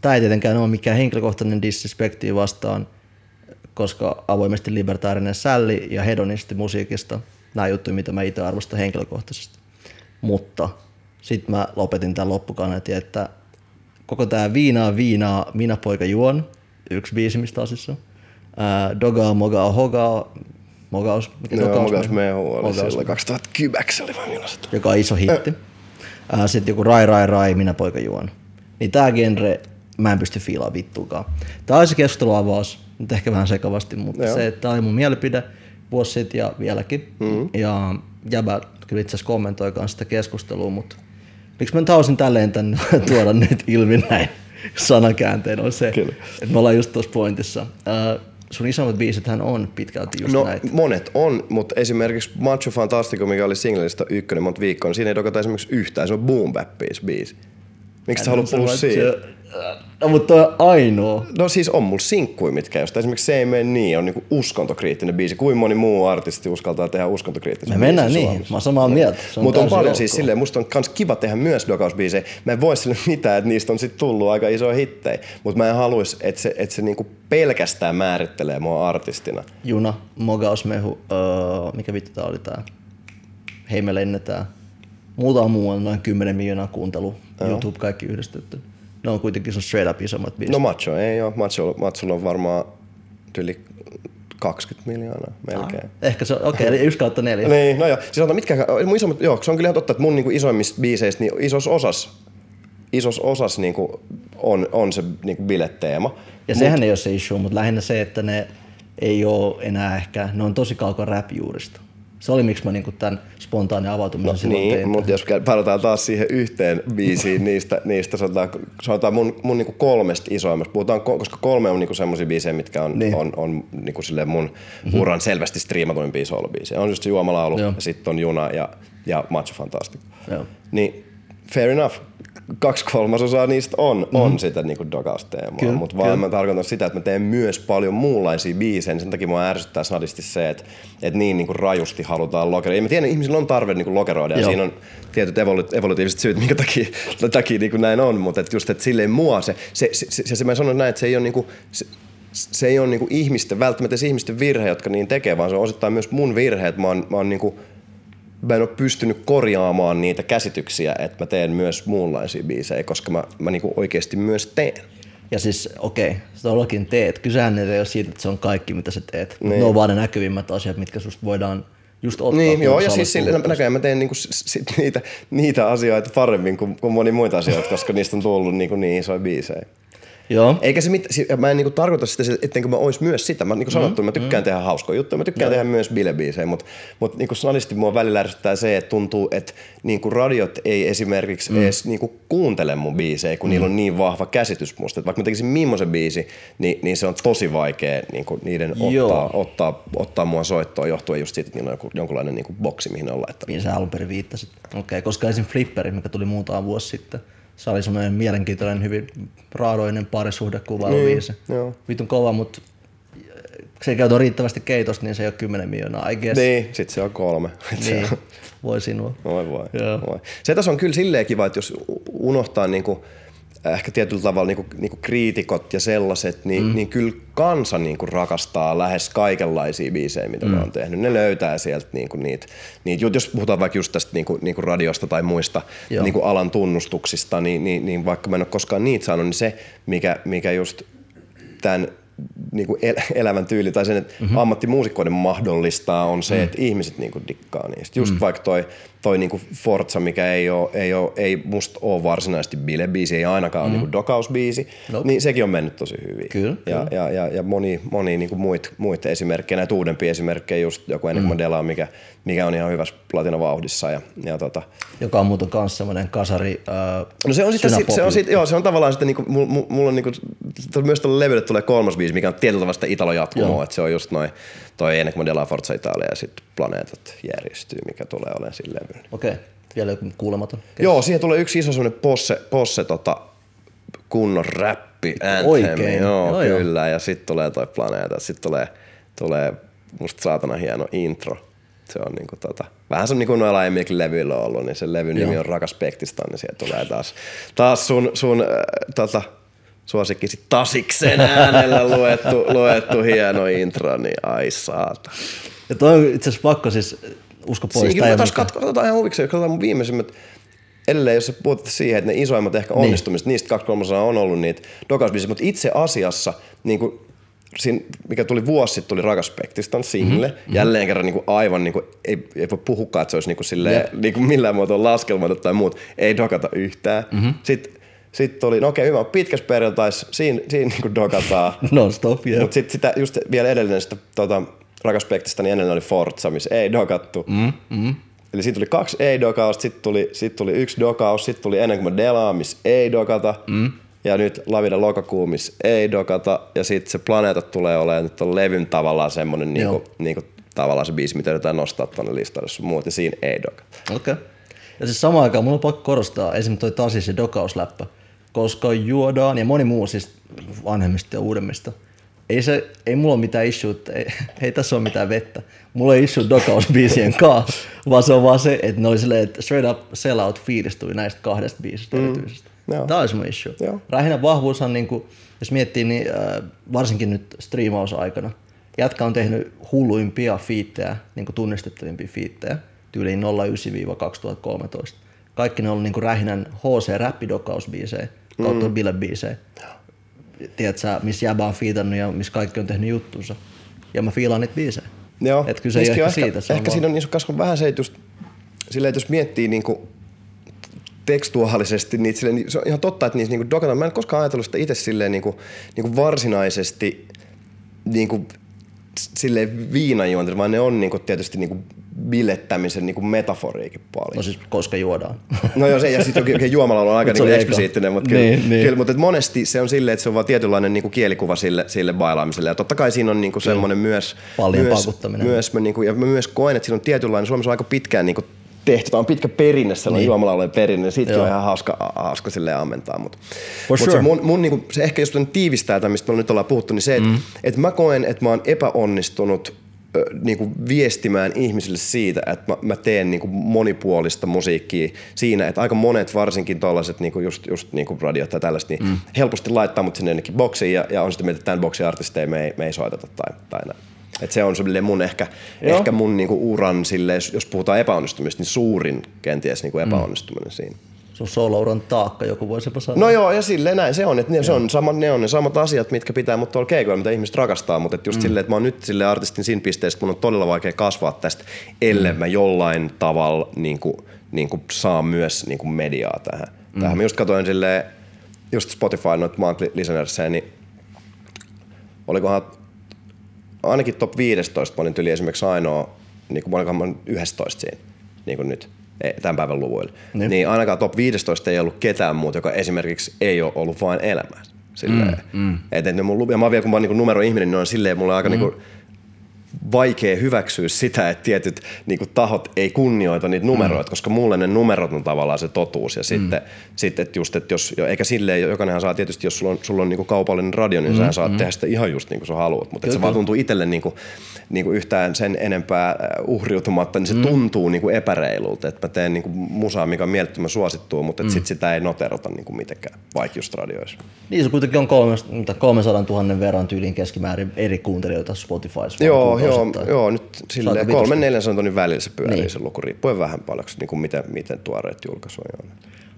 Tämä ei tietenkään ole mikään henkilökohtainen dissi Spektiä vastaan, koska avoimesti libertaarinen sälli ja hedonisti musiikista, nämä juttuja, mitä mä itse arvostan henkilökohtaisesti. Mutta sitten mä lopetin tämän loppukaneetin, että koko tämä viinaa, viinaa, minä poika juon, yksi biisi, mistä asissa. Ää, dogaa, mogaa, hogaa, mogaus, mikä Joo, dogaus Mogaus mehu? Oli Mogaus silloin 2010 oli vai milloin se tuli? joka on iso hitti. Ää, Sitten joku Rai Rai Rai, minä poika juon. Niin tää genre, mä en pysty fiilaa vittuukaan. Tää oli se keskusteluavaus, nyt ehkä vähän sekavasti, mutta Joo. se, että tää oli mun mielipide vuosi sitten ja vieläkin. Mm-hmm. Ja Jäbä kyllä itse asiassa kommentoi kanssa sitä keskustelua, mutta miksi mä nyt haluaisin tälleen tänne tuoda nyt ilmi näin sanakäänteen on se, Kyllä. että me ollaan just tuossa pointissa. Ää, sun isommat biisithän on pitkälti just No näitä. monet on, mutta esimerkiksi Macho Fantastico, mikä oli singlelista ykkönen monta viikkoa, niin siinä ei dokata esimerkiksi yhtään, se on Boom Bap biisi. Miksi sä haluat puhua siitä? No, mutta toi on ainoa. No siis on mulla sinkkui, mitkä josta esimerkiksi Se ei mene niin, on niinku uskontokriittinen biisi. Kuin moni muu artisti uskaltaa tehdä uskontokriittisen Me mennään niin, Suomessa? mä oon samaa mieltä. Se Mutta on paljon siis silleen, musta on kans kiva tehdä myös dokausbiisejä. Mä en voi sille mitään, että niistä on sit tullut aika isoja hittejä. Mutta mä en haluis, että se, että se niinku pelkästään määrittelee mua artistina. Juna, mogausmehu, öö, mikä vittu tää oli tää? Hei me lennetään. muutama muu on noin 10 miljoonaa kuuntelu, YouTube kaikki yhdistetty. Ne on kuitenkin sun straight up isommat biisit. No Macho ei oo. Macho, Macholla on varmaan yli 20 miljoonaa melkein. Ehkä se on, okei, okay, 1 kautta 4. Niin, no joo. Siis sanotaan, mitkä, mun isommat, joo, se on kyllä ihan totta, että mun niinku isoimmista biiseistä niin isos osas, isos osas niinku on, on se niinku biletteema. Ja sehän ei ole se issue, mutta lähinnä se, että ne ei ole enää ehkä, ne on tosi kaukana rap-juurista. Se oli miksi mä niinku tämän spontaanin avautumisen no, silloin Niin, tein. mutta jos palataan taas siihen yhteen biisiin niistä, niistä sanotaan, sanotaan mun, mun niinku kolmesta isoimmasta. Puhutaan, ko- koska kolme on niinku semmoisia biisejä, mitkä on, Niin. on, on niinku silleen mun mm-hmm. uran selvästi striimatuimpia soolobiisejä. On just se Juomalaulu, Joo. ja sitten on Juna ja, ja Macho Fantastic. Joo. Niin fair enough. Kaksi kolmasosaa niistä on, mm-hmm. on sitä dokausteemaa, Kyllä, mutta vaan kyllä. mä tarkoitan sitä, että mä teen myös paljon muunlaisia biisejä, niin sen takia mua ärsyttää snadisti se, että, että niin niinku rajusti halutaan lokeroida. Ja mä tiedän, että ihmisillä on tarve niinku lokeroida, ja Joo. siinä on tietyt evolu- evolutiiviset syyt, minkä takia, takia niinku näin on, mutta et just, että silleen mua se, se, se, se, se, se mä sanon näin, että se ei ole niinku, se, se ei ole niinku ihmisten, välttämättä ihmisten virhe, jotka niin tekee, vaan se on osittain myös mun virhe, että mä oon, mä oon niinku, mä en ole pystynyt korjaamaan niitä käsityksiä, että mä teen myös muunlaisia biisejä, koska mä, mä niinku oikeasti myös teen. Ja siis okei, okay, todellakin teet. Kysehän ei ole siitä, että se on kaikki, mitä sä teet. Niin. Ne on vaan ne näkyvimmät asiat, mitkä susta voidaan just ottaa. Niin, joo, ja siis sille, näköjään mä teen niinku sit niitä, niitä asioita paremmin kuin, kuin moni muita asioita, koska niistä on tullut niinku niin isoja biisejä. Joo. Eikä se mit, mä en niinku tarkoita sitä, ettenkö mä ois myös sitä. Mä niinku sanottu, mä tykkään tehdä hauskoja juttuja, mä tykkään tehdä myös bilebiisejä, mutta mut niinku snadisti mua välillä ärsyttää se, että tuntuu, että niinku radiot ei esimerkiksi mm. edes niinku kuuntele mun biisejä, kun mm. niillä on niin vahva käsitys musta. Et vaikka mä tekisin millaisen biisi, niin, niin se on tosi vaikea niinku niiden Joo. ottaa, ottaa, ottaa mua soittoon johtuen just siitä, että niillä on joku, jonkunlainen niinku boksi, mihin ne on laittanut. Mihin sä alun perin viittasit. Okei, okay, koska esim. Flipperi, mikä tuli muutama vuosi sitten, se oli semmoinen mielenkiintoinen, hyvin raadoinen parisuhdekuvailubiisi. Niin, joo. Vitun kova, mutta se ei käytä riittävästi keitosta, niin se ei ole 10 miljoonaa, I guess. Niin, sit se on kolme. Niin. voi sinua. Voi voi. Joo. voi. Se tässä on kyllä silleen kiva, että jos unohtaa niinku, ehkä tietyllä tavalla niinku, niinku kriitikot ja sellaiset, niin, mm. niin kyllä kansa niinku rakastaa lähes kaikenlaisia biisejä, mitä mm. ne on tehnyt. Ne löytää sieltä niinku niitä, niitä, jos puhutaan vaikka just tästä niinku, niinku radiosta tai muista Joo. niinku alan tunnustuksista, niin, niin, niin vaikka mä en ole koskaan niitä saanut, niin se, mikä, mikä just tämän niin kuin el- elämän tyyli tai sen, että mm-hmm. ammattimuusikkoiden mahdollistaa on se, mm. että ihmiset niin kuin dikkaa niistä. Just mm. vaikka toi, toi niin kuin Forza, mikä ei, ole, ei, ole, ei musta ole varsinaisesti bilebiisi, ei ainakaan mm. ole niin kuin dokausbiisi, Nope. niin sekin on mennyt tosi hyvin. Kyllä, ja, ja, ja, ja, moni, moni niin kuin muit, muita esimerkkejä, näitä uudempia esimerkkejä, just joku Enigma mm. Dela, mikä, mikä on ihan hyvässä platinavauhdissa. Ja, ja tota, Joka on muuten kanssa semmoinen kasari äh, No se on sitten, se, se on sit, joo, se on tavallaan sitten niinku, mulla mul, mulla on niinku, myös tuolle levylle tulee kolmas biisi, mikä on tietyllä tavalla sitä Italo jatkumoa, että se on just noin toi Enigma della Forza Italia ja sitten Planeetat järjestyy, mikä tulee olemaan sillä levyllä. Okei, okay. vielä joku kuulematon. Joo, siihen tulee yksi iso semmonen posse, posse tota, kunnon räppi, anthem. Oikein, Joo, joo, joo. kyllä. Ja sitten tulee toi Planeetat, sitten tulee, tulee musta saatana hieno intro. Se on niinku tota, vähän se niinku noilla aiemminkin levyillä on ollut, niin se levyn nimi Joo. on Rakas Pektistan, niin sieltä tulee taas, taas sun, sun äh, tota, suosikkisi Tasiksen äänellä luettu, luettu hieno intro, niin ai saata. Ja toi on itse asiassa pakko siis usko pois. Tää ei ole katsotaan, ihan huvikseen, katsotaan mun viimeisimmät Edelleen, jos sä puhut siihen, että ne isoimmat ehkä onnistumiset, niin. niistä kaksi kolmasosaa on ollut niitä dokausbiisejä, mutta itse asiassa, niin kuin, siinä, mikä tuli vuosi sitten, tuli Rakas Pektistan single, mm-hmm. jälleen kerran niin kuin aivan, niin kuin, ei, ei voi puhukaan, että se olisi niin kuin, silleen, niin kuin millään muotoa laskelmaton tai muut, ei dokata yhtään. Mm-hmm. Sitten sitten oli, no okei, hyvä, pitkäs perjantais, siinä, siinä niin kuin dokataan. Non-stop, jep. Mutta sitten sitä, just vielä edellinen sitä tota, Rakas Pektistä, niin ennen oli Forza, missä ei dokattu. Mm, mm. Eli siitä tuli kaksi ei-dokausta, sitten tuli, sit tuli yksi dokaus, sitten tuli ennen kuin mä delaan, missä ei dokata. Mm. Ja nyt Lavida lokakuu, missä ei dokata. Ja sitten se planeetat tulee olemaan nyt on levyn tavallaan semmonen Joo. niinku, niinku, tavallaan se biisi, mitä yritetään nostaa tuonne listalle sun muut, ja siinä ei dokata. Okei. Okay. Ja siis samaan aikaan mulla on pakko korostaa esimerkiksi toi Tasis ja dokausläppä, koska juodaan ja moni muu siis vanhemmista ja uudemmista. Ei, se, ei mulla ole mitään issue, ei, ei tässä ole mitään vettä. Mulla ei issue dokausbiisien kanssa, vaan se on vaan se, että ne oli silleen, että straight up sellout fiilis tuli näistä kahdesta biisistä mm. erityisesti. joo. Tämä olisi mun issue. Joo. Rähinän vahvuushan, niin kuin, jos miettii, niin äh, varsinkin nyt striimausaikana, jätkä on tehnyt hulluimpia fiittejä, niin kuin tunnistettavimpia fiittejä, tyyliin 09-2013. kaikki ne on ollut niinku Rähinän HC-räppidokausbiisejä, kautta mm. bilebiisejä. Tiedätkö, missä jäbä on fiitannut ja missä kaikki on tehnyt juttunsa. Ja mä fiilaan niitä biisejä. Joo. Et kyllä se ei on ehkä siitä. Se on ehkä vaan- siinä on iso kasvu vähän se, että just silleen, että jos miettii niinku tekstuaalisesti, niin, silleen, niin se on ihan totta, että niissä niinku dokataan. Mä en koskaan ajatellut sitä itse silleen niinku, niinku varsinaisesti niinku, silleen viinajuontia, vaan ne on niinku tietysti niinku bilettämisen niinku metaforiikin paljon. No siis koska juodaan. No joo, se, ja sitten oikein juomalla on aika niinku eka. eksplisiittinen, mutta kyllä, Niin, niin. kyllä mutta et monesti se on silleen, että se on vaan tietynlainen niinku kielikuva sille, sille bailaamiselle. Ja totta kai siinä on niinku semmoinen myös, Pallien myös, paukuttaminen. myös mä, niinku, ja mä myös koen, että siinä on tietynlainen, Suomessa on aika pitkään niinku tehty, tämä on pitkä perinne, sellainen niin. juomalaulujen perinne, Joo. on ihan hauska, hauska silleen ammentaa. Mutta For mut se, sure. mun, mun niinku, se ehkä just tiivistää tämän, mistä me nyt ollaan puhuttu, niin se, että mm. et mä koen, että mä oon epäonnistunut ö, niinku viestimään ihmisille siitä, että mä, mä teen niinku monipuolista musiikkia siinä, että aika monet varsinkin tällaiset niinku just, just niinku radiot tai tällaiset, niin mm. helposti laittaa mut sinne jonnekin boksiin ja, ja on sitten mieltä, että tämän boksin artisteja me ei, me ei soiteta tai, tai näin. Et se on silleen mun ehkä, Joo. ehkä mun niinku uran, silleen, jos puhutaan epäonnistumista, niin suurin kenties niinku epäonnistuminen mm. siinä. Sun soolouran taakka, joku voisi jopa sanoa. No joo, ja silleen näin se on, että ne, se on sama, ne on ne samat asiat, mitkä pitää mut tuolla keikoilla, mitä ihmiset rakastaa, mutta just mm. silleen, että mä oon nyt sille artistin siinä pisteessä, että mun on todella vaikea kasvaa tästä, ellei mm. mä jollain tavalla niin kuin, niin kuin saa myös niin kuin mediaa tähän. Mm. tähän. Mä just katsoin silleen, just Spotify noita monthly listenersseja, niin olikohan ainakin top 15 mä olin tyli esimerkiksi ainoa, niin kuin olikohan mä 11 siinä, niin kuin nyt tämän päivän luvuilla. Niin. Niin. ainakaan top 15 ei ollut ketään muuta, joka esimerkiksi ei ole ollut vain elämää. Silleen. Mm, mm. Et, et mun, ja mä oon vielä, kun mä oon niin numero ihminen, niin on silleen mulle aika mm. niin vaikea hyväksyä sitä, että tietyt niin kuin, tahot ei kunnioita niitä numeroita, mm. koska mulle ne numerot on tavallaan se totuus. Ja mm. sitten, sitten että just, että jos, jo- eikä silleen, jokainenhan saa tietysti, jos sulla on, sulla on niin kuin kaupallinen radio, niin mm. sä saat mm. tehdä sitä ihan just niin kuin sä haluat. Mutta se vaan tuntuu itselle niin kuin, niin kuin yhtään sen enempää äh, uhriutumatta, niin se mm. tuntuu niin kuin epäreilulta, että mä teen niin kuin musaa, mikä on mielettömän suosittua, mutta mm. sitten sitä ei noterota niin kuin mitenkään, vaikka just radioissa. Niin se kuitenkin on kolme, mitä 300 000 verran tyyliin keskimäärin eri kuuntelijoita Spotifyssa. Joo, joo, joo, nyt silleen aika kolmen neljän tonnin välillä se pyörii niin. se luku, riippuen vähän paljon, niin kuin miten, miten tuoreet julkaisuja on.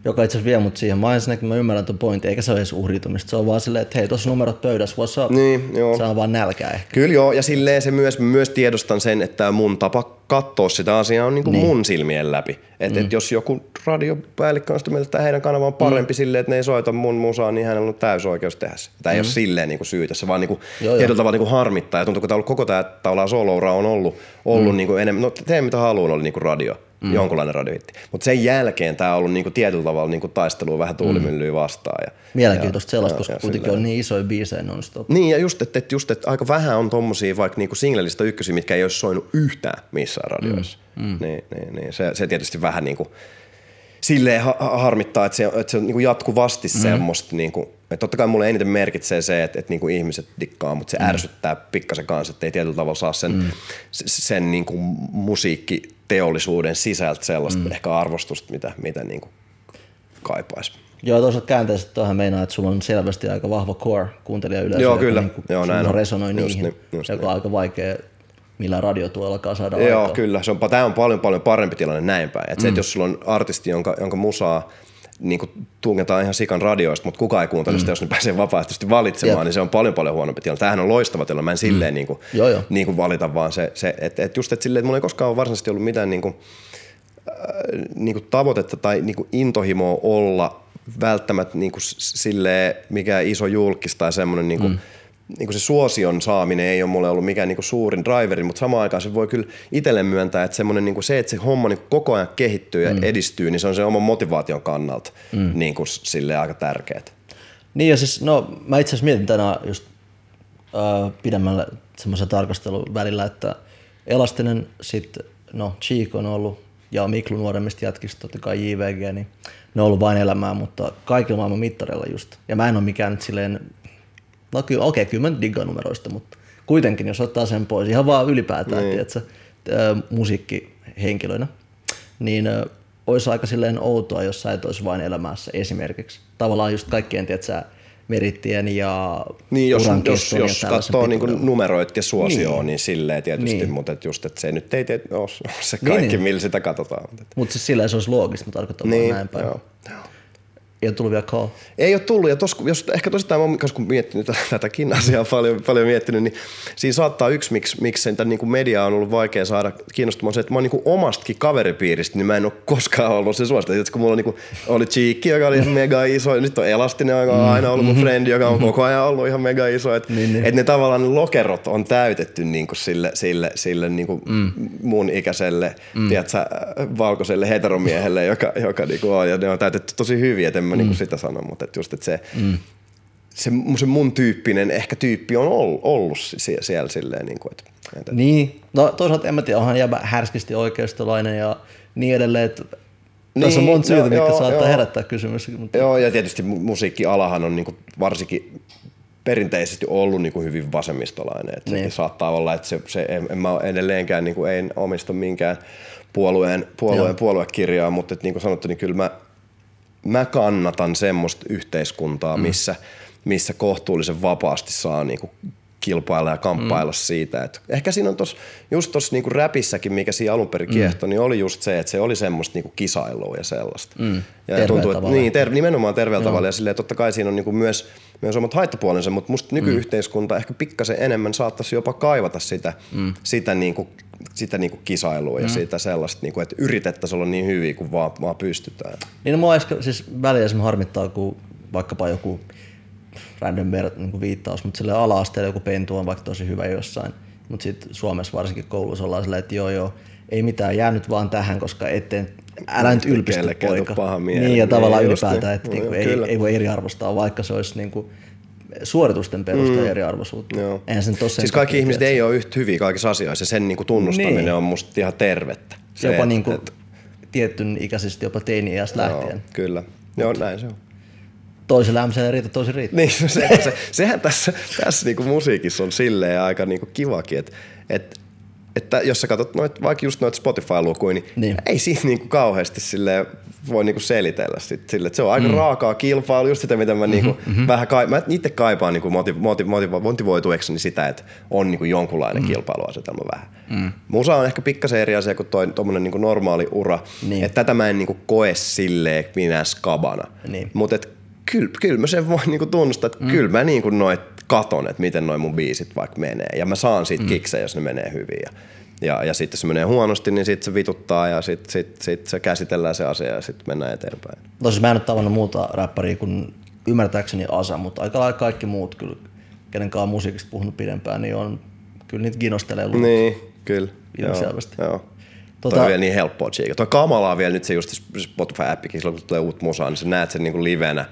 Joka itse asiassa vie mut siihen. Mä ensinnäkin mä ymmärrän ton pointin, eikä se ole edes uhriutumista. Se on vaan silleen, että hei, tuossa numerot pöydässä, what's up? Niin, joo. Se on vaan nälkää ehkä. Kyllä joo, ja silleen se myös, myös tiedostan sen, että mun tapa katsoa sitä asiaa on niin kuin Niin. mun silmien läpi. Että mm. et jos joku radiopäällikkö on sitä mieltä, että heidän kanava on parempi mm. silleen, että ne ei soita mun musaa, niin hänellä on täysi oikeus tehdä se. Tämä ei ole silleen niin kuin syytä, se vaan niin joo. tietyllä tavalla niin kuin harmittaa. Ja tuntuu, kun tää on ollut koko tämä tavallaan soloura on ollut, ollut mm. niin kuin enemmän, no tee mitä haluan, oli niin kuin radio. Mm. jonkunlainen radiohitti. Mutta sen jälkeen tämä on ollut niinku tietyllä tavalla niinku taistelua vähän tuulimyllyä vastaan. Ja, Mielenkiintoista ja- sellaista, koska ja kuitenkin on niin isoja biisejä non-stop. Niin, ja just, että, että, just, että aika vähän on tommosia vaikka niinku singlelista ykkösiä, mitkä ei olisi soinut yhtään missään radioissa. Mm, mm. Niin, niin, niin. Se, se tietysti vähän niinku, silleen ha- ha- harmittaa, että se, että se on niinku jatkuvasti mm. semmoista, niinku, että totta kai mulle eniten merkitsee se, että, että niinku ihmiset dikkaa, mutta se mm. ärsyttää pikkasen kanssa, että ei tietyllä tavalla saa sen, mm. sen, sen niinku musiikkiteollisuuden sisältä sellaista mm. ehkä arvostusta, mitä, mitä niinku kaipaisi. Joo, toisaalta käänteisesti tuohon meinaa, että sulla on selvästi aika vahva core kuuntelija yleensä. Joo, joka kyllä. Niinku, Joo, sulla näin on. resonoi Just niihin, niin, just joka niin. on aika vaikea millään radiotuollakaan saada Joo, aikaan. kyllä. Se on, tämä on paljon paljon parempi tilanne näin päin. Et se, että jos sulla on artisti, jonka, jonka musaa niin kuin tungetaan ihan sikan radioista, mutta kukaan ei kuuntele sitä, jos ne pääsee vapaaehtoisesti valitsemaan, Jep. niin se on paljon paljon huonompi tilanne. Tämähän on loistava tilanne. Mä en silleen niin kuin, Joo, joo. niin kuin valita, vaan se, se että et just, että silleen, että mulla ei koskaan ole varsinaisesti ollut mitään niin kuin, äh, niin kuin tavoitetta tai niin kuin intohimoa olla välttämättä niin kuin silleen mikään iso julkis tai semmoinen niin kuin, mm. Niin kuin se suosion saaminen ei ole mulle ollut mikään niin kuin suurin driveri, mutta samaan aikaan se voi kyllä itselle myöntää, että semmoinen niin kuin se, että se homma niin kuin koko ajan kehittyy ja mm. edistyy, niin se on se oman motivaation kannalta mm. niin kuin silleen aika tärkeää. Niin ja siis, no mä itse asiassa mietin tänään just äh, pidemmällä semmoisen tarkastelun välillä, että Elastinen, sitten no Cheek on ollut ja Miklu nuoremmista jätkistä, totta kai JVG, niin ne on ollut vain elämää, mutta kaikilla maailman mittareilla just. Ja mä en ole mikään silleen, no kyllä, okei, okay, kyllä mä diggaan numeroista, mutta kuitenkin, jos ottaa sen pois, ihan vaan ylipäätään, niin. tiedätkö, äh, musiikkihenkilöinä, niin äh, olisi aika silleen outoa, jos sä et olisi vain elämässä esimerkiksi. Tavallaan just kaikkien, tiedätkö, merittien ja Niin, jos, uran jos, ja jos katsoo niin numeroit ja suosioon, niin, Niin. niin silleen tietysti, Niin. niin. mutta et just, että se nyt ei ole se Niin, kaikki, niin. millä sitä katsotaan. Mutta siis sillä se olisi loogista, mutta tarkoittaa Niin, niin, näin päin. joo. Ei ole tullut vielä call. Ei ole tullut, ja tos, jos ehkä tosissaan mä kun miettinyt tätä- tätäkin asiaa paljon, paljon miettinyt, niin siinä saattaa yksi, miksi, miksi sen tämän niin kuin media on ollut vaikea saada kiinnostumaan se, että mä oon niin kuin omastakin kaveripiiristä, niin mä en ole koskaan ollut se suosita. Tiedätkö, kun mulla on niin kuin, oli Cheekki, joka oli ihan mega iso, ja nyt on Elastinen, joka on aina ollut mun frendi, joka on koko ajan ollut ihan mega iso. Että Niin, niin. et ne tavallaan ne lokerot on täytetty niin kuin sille, sille, sille niin kuin mm. mun ikäiselle, mm. tiedätkö, valkoiselle heteromiehelle, joka, joka niin kuin on, ja ne on täytetty tosi hyvin, että mä mm. niin kuin sitä sano, mutta et just, että se, mm. se, se mun tyyppinen ehkä tyyppi on ollut, ollut sie- siellä silleen, niin kuin, että, että Niin, no toisaalta en mä tiedä, onhan jäbä härskisti oikeistolainen ja niin edelleen, että niin, tässä on Niin, monta syytä, mitkä saattaa joo. herättää kysymys. Mutta Joo, ja tietysti mu- musiikkialahan on niinku varsinkin perinteisesti ollut niinku hyvin vasemmistolainen. Et Niin. niin. Saattaa olla, että se, se en, en mä edelleenkään niinku, en omista minkään puolueen, puolueen Joo. puoluekirjaa, mutta et niin kuin sanottu, niin kyllä mä, mä kannatan semmoista yhteiskuntaa, mm. missä, missä kohtuullisen vapaasti saa niinku kilpailla ja kamppailla mm. siitä. Et ehkä siinä on tos, just tuossa niinku räpissäkin, mikä siinä alun perin kiehtoi, mm. niin oli just se, että se oli semmoista niinku kisailua ja sellaista. Mm. Ja Terveellä tuntuu, että, niin, ter, nimenomaan terveellä tavalla. Ja silleen, totta kai siinä on niinku myös, myös omat haittapuolensa, mutta musta nykyyhteiskunta mm. ehkä pikkasen enemmän saattaisi jopa kaivata sitä, mm. sitä, niinku, sitä niinku kisailua ja sitä sellaista, niinku, että yritettäisiin olla niin hyviä kuin vaan, vaan pystytään. Niin no, mua äsken, siis välillä harmittaa, kun vaikkapa joku random ver, niin viittaus, mutta sille ala-asteella joku pentu on vaikka tosi hyvä jossain. Mutta sitten Suomessa varsinkin koulussa ollaan silleen, että joo joo, ei mitään, jää nyt vaan tähän, koska etten, älä nyt ylpisty poika. paha mieli. Niin ja tavallaan Niin, ylipäätään, niin. että niinku, joo, ei, ei voi eriarvostaa, vaikka se olisi niinku suoritusten perusteella mm. eriarvoisuutta. Joo. Eihän sen Siis kaikki ihmiset ei ole yhtä hyviä kaikissa asioissa ja sen niinku tunnustaminen Niin. on musta ihan tervettä. Se jopa et- niinku et- tietyn ikäisesti jopa teini-iästä lähtien. Joo, kyllä. Joo, näin se on. Ämselle ei riitä, tosi riittää. Niin, se, se, sehän tässä, tässä niinku musiikissa on silleen aika niinku kivakin, että et, että jos sä katsot noit, vaikka just noita Spotify-lukuja, niin, Niin. ei siinä niinku kauheasti silleen voi niinku selitellä sit, sille, että se on aika mm. raakaa kilpailu, just sitä mitä mä niinku mm-hmm. vähän kai, mä itse kaipaan niinku motiv, motiv, motiv, motivoituekseni sitä, että on niinku jonkunlainen mm. kilpailuasetelma vähän. Mm. Musa on ehkä pikkasen eri asia kuin toi tommonen niinku normaali ura, Niin. että tätä mä en niinku koe silleen minä skabana. Niin. Mutta kyllä, kyllä mä sen voin niinku tunnustaa, että mm. kyllä mä niinku noit katon, että miten noin mun biisit vaikka menee. Ja mä saan siitä mm. kiksejä, jos ne menee hyvin. Ja, ja, ja sitten jos se menee huonosti, niin sitten se vituttaa ja sitten sit, sit se käsitellään se asia ja sitten mennään eteenpäin. No siis mä en ole tavannut muuta räppäriä kuin ymmärtääkseni Asa, mutta aika lailla kaikki muut kyllä, kenen kanssa musiikista puhunut pidempään, niin on kyllä niitä ginostelee luullut. Niin, kyllä. Ilmiselvästi. Joo. Tota- Tota, toi on vielä niin helppoa chiika. Toi kamalaa vielä nyt se just Spotify-appikin, silloin kun tulee uut musaa, niin sä näet sen niinku livenä.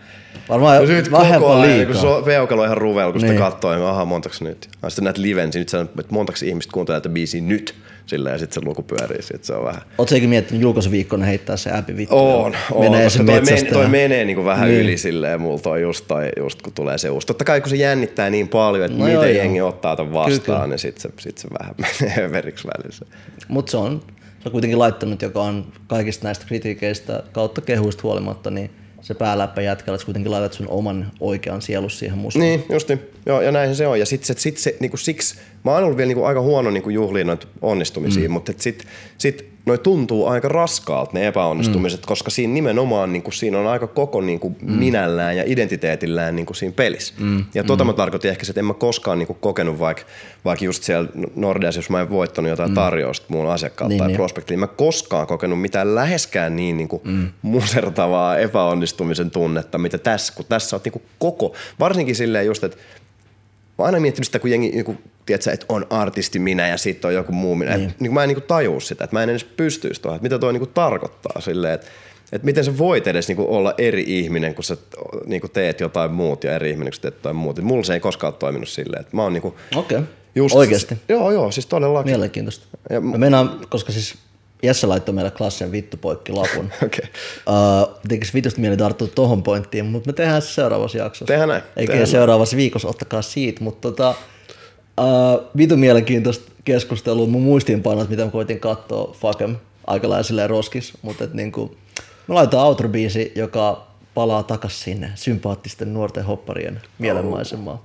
Varmaan Ja sit koko ajan, liikaa. kun se on peukalo ihan ruvella, kun sitä Niin. katsoo, niin aha, montaks nyt. Ja sitten näet liven, niin nyt sä, että montaks ihmistä kuuntelee tätä biisiä nyt. Sillä ja sitten se luku pyörii, sit se on vähän... Oletko eikä miettinyt julkaisuviikkona heittää se appi vittu? On, on, menee koska toi, men, toi menee niinku vähän Niin. yli silleen, mulla toi just, toi, just kun tulee se uusi. Totta kai kun se jännittää niin paljon, että No no joo, miten joo. jengi ottaa tämän Kyllä, vastaan, kyllä. niin sit se, sit se vähän menee överiksi välissä. Mutta se on, on kuitenkin laittanut, joka on kaikista näistä kritiikeistä kautta kehuista huolimatta, niin se pääläppä jätkällä, että kuitenkin laitat sun oman oikean sielus siihen musaan. Niin, justi. Joo, ja näinhän se on. Ja sit se, sit se niinku siksi, mä oon ollut vielä niinku aika huono niinku juhliin noita onnistumisia, mm. mutta et sit, sit noi tuntuu aika raskaalta ne epäonnistumiset, mm. koska siinä nimenomaan niinku, siinä on aika koko niinku, mm. minällään ja identiteetillään niinku, siinä pelissä. Mm. Ja tota mm. mä tarkoitin ehkä että en mä koskaan niinku, kokenut vaikka vaik just siellä Nordeassa, jos mä en voittanut jotain mm. tarjousta mun asiakkaalta Niin, tai niin. prospektiin, mä koskaan kokenut mitään läheskään niin niinku, mm. musertavaa epäonnistumisen tunnetta, mitä tässä, kun tässä on niinku, koko, varsinkin silleen just, että Mä oon aina miettinyt sitä, kun jengi, niin tiedätkö, että on artisti minä ja sitten on joku muu minä. Niin. Et, niin mä en niin kuin tajua sitä, että mä en edes pystyisi tuohon, että mitä toi niin kuin tarkoittaa silleen, että että miten sä voit edes niin kuin olla eri ihminen, kun sä niin kuin teet jotain muut ja eri ihminen, kun sä teet jotain muut. Et mulla se ei koskaan ole toiminut silleen, että mä oon niin kuin, Okei, just, oikeasti. Joo, joo, siis todellakin. Mielenkiintoista. Ja- Mä meinaan, koska siis Jesse laittoi meille klassisen vittupoikki lapun. Okei. Uh, tekis vitusti mieli tarttua tohon pointtiin, mutta me tehdään se seuraavassa jaksossa. Tehdään näin, Eikä tehdään seuraavassa viikossa, ottakaa siitä. Mutta tota, uh, vitu mielenkiintoista keskustelua. Mun muistiinpanot, mitä mä koitin katsoa, fuck em, aika lailla roskis. Mutta et niinku, me laitetaan outro-biisi, joka palaa takas sinne sympaattisten nuorten hopparien mielenmaisemaan.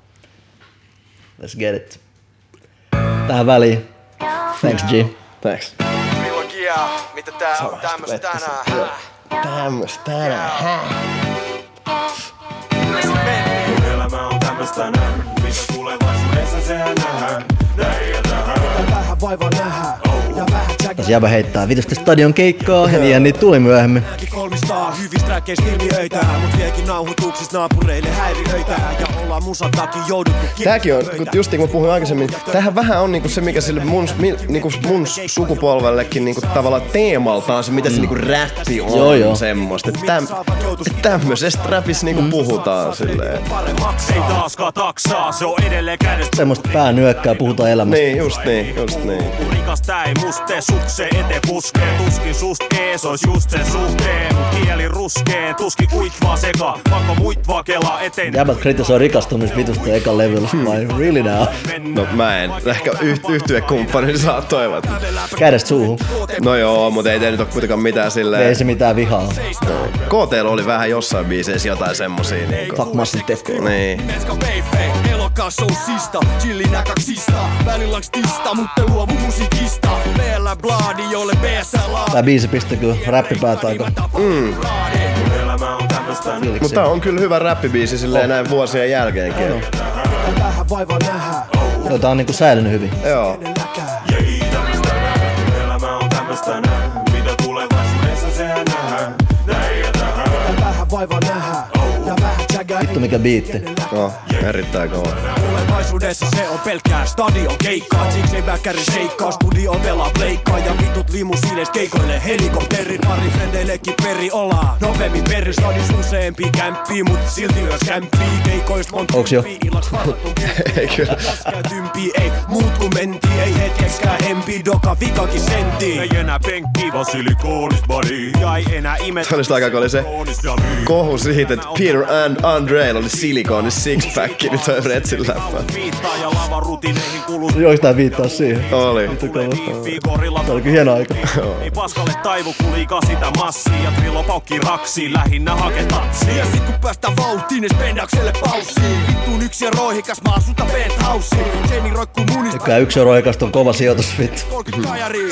Let's get it. Tähän väliin. Thanks G. Thanks. Trilogia, mitä tää on tämmöstä tänään? Hää? Tämmöstä tänään. Elämä on tämmöstä näin, mitä tulevaisuudessa sehän nähdään. Näin ja tähän. Vähän vaivaa nähdään ja jäbä heittää vitusta stadion keikkaa ja niin niitä tuli myöhemmin. kolmistaa hyvistä räkeistä ilmiöitä Mut vieläkin nauhoituksissa naapureille häiriöitä Ja ollaan musan takia jouduttu Tääkin on, kun just niin kuin puhuin aikaisemmin, tämähän vähän on niinku se, mikä sille mun, mi, niinku mun sukupolvellekin niinku tavallaan teemaltaan se, mitä se niinku räppi on Joo, joo. semmoista. Että täm, että tämmöisestä räpistä niinku puhutaan silleen. Paremmaksi ei taaskaan taksaa, se on edelleen kädestä. Semmoista pää nyökkää, puhutaan elämästä. Niin, just niin, just niin. Rikas tää ei muste, sukse ete puskee Tuskin sust ees ois just sen suhteen Mut kieli ruskee, tuskin kuit vaan seka Pakko muit vakela eteen Jäbät kritisoi rikastumista vitusta ekan levyllä. Vai really now? No mä en. Ehkä yht, yhtyekumppani saa toivot. Kädestä suuhun. No joo, mutta ei tee nyt ole kuitenkaan mitään Ei silleen. se mitään vihaa. KTL oli vähän jossain biiseissä jotain semmosia niinku. Fuck massin tekoa. Niin. Elokas on sista Chillinä kaksista, välillä tista Mutta luovu musiikista BL Bladi, jolle BSL Tää biisi pistää kyllä räppipäät aika fiiliksiin. Mutta on kyllä hyvä räppibiisi silleen näin vuosien jälkeenkin. Joo, tää on niinku säilynyt hyvin. Joo. Vittu mikä biitti. No, erittäin kova. Tulevaisuudessa se on pelkkää stadion keikkaa. Siksi ei väkkäri seikkaa, studio pelaa pleikkaa Ja vitut limusiineis keikoille. Helikopteri Pari frendeillekin peri ollaan. Nopeammin peri stadis useampi kämppii Mut silti myös kämppii. Keikoist monta Onks jo? tymppii, illaks varattu Ei kyllä. Tympi ei muut kun mentiin. Ei hetkekskään hempi Doka vikakin sentti Ei enää penkki, vaan silikoonis body Ja ei enää ime Se oli sitä aikaa, kun oli se kohu siitä, että Peter and Andre oli silikoni sixpack, toi Retsin läppä. Viittaa ja lava rutineihin kuluu Joo, tää viittaa siihen. Oli. Se oli kyllä hieno aika. Ei paskalle taivu, kun liikaa sitä massia Ja trillo paukki raksiin, lähinnä hake tatsia Ja sit kun päästään vauhtiin, niin spendakselle paussiin Vittuun yksi ja roihikas, mä asutan penthousiin Jenny roikkuu munista Nykkää yksi euro ekasta on kova sijoitus, vittu. 30 kajariin,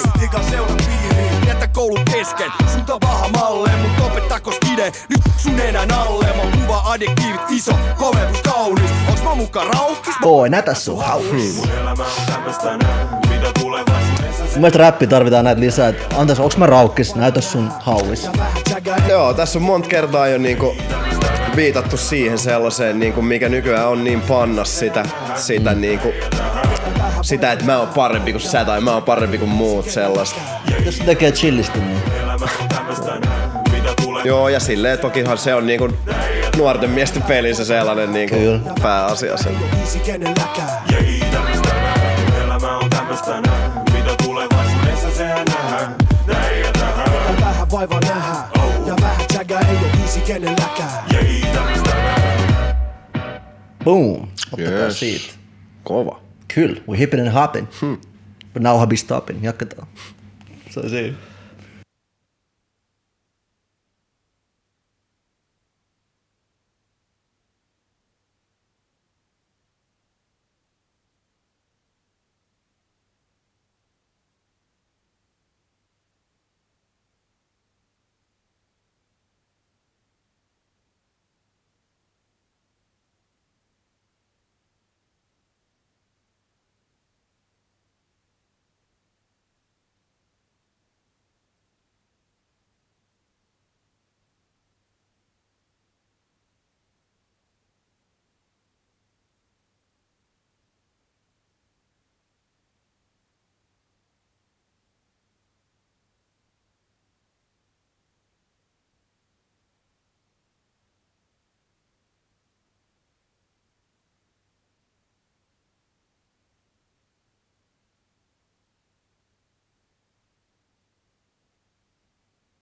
seuran piiriin Jätä koulut kesken, sulta paha malle Mut opettaako skide, nyt sun nenän alle Mä kuva adjektiivit iso, komeus kaunis Onks mä mukaan rauhkis? Boy, näytä sun hauis. Elämä on tämmöstä näin, mitä tulevaisuudessa Mun mielestä räppi tarvitaan näitä lisää. Et, Antais, onks mä raukkis? Näytä sun hauis. Joo, tässä on monta kertaa jo niinku viitattu siihen sellaiseen, niinku, mikä nykyään on niin pannas sitä, sitä niinku, sitä, että mä oon parempi kuin sä tai mä oon parempi kuin muut sellaista. Jos se tekee chillisti, niin Joo, Joo, ja silleen tokihan se on niinku nuorten miesten pelissä sellainen niinku Kyllä. pääasia sen. biisi kenelläkään Elämä on tämmöstä näin, mitä tulevaisuudessa sehän nähdään Näin ja tähän Vähän vaivaa nähdään Ja vähän jägää, ei oo biisi kenelläkään boom. Ottakaa Yes. siitä. Kova. Kyllä, we hippin and hoppin. But now be stopping. Jatketaan. Se on siinä.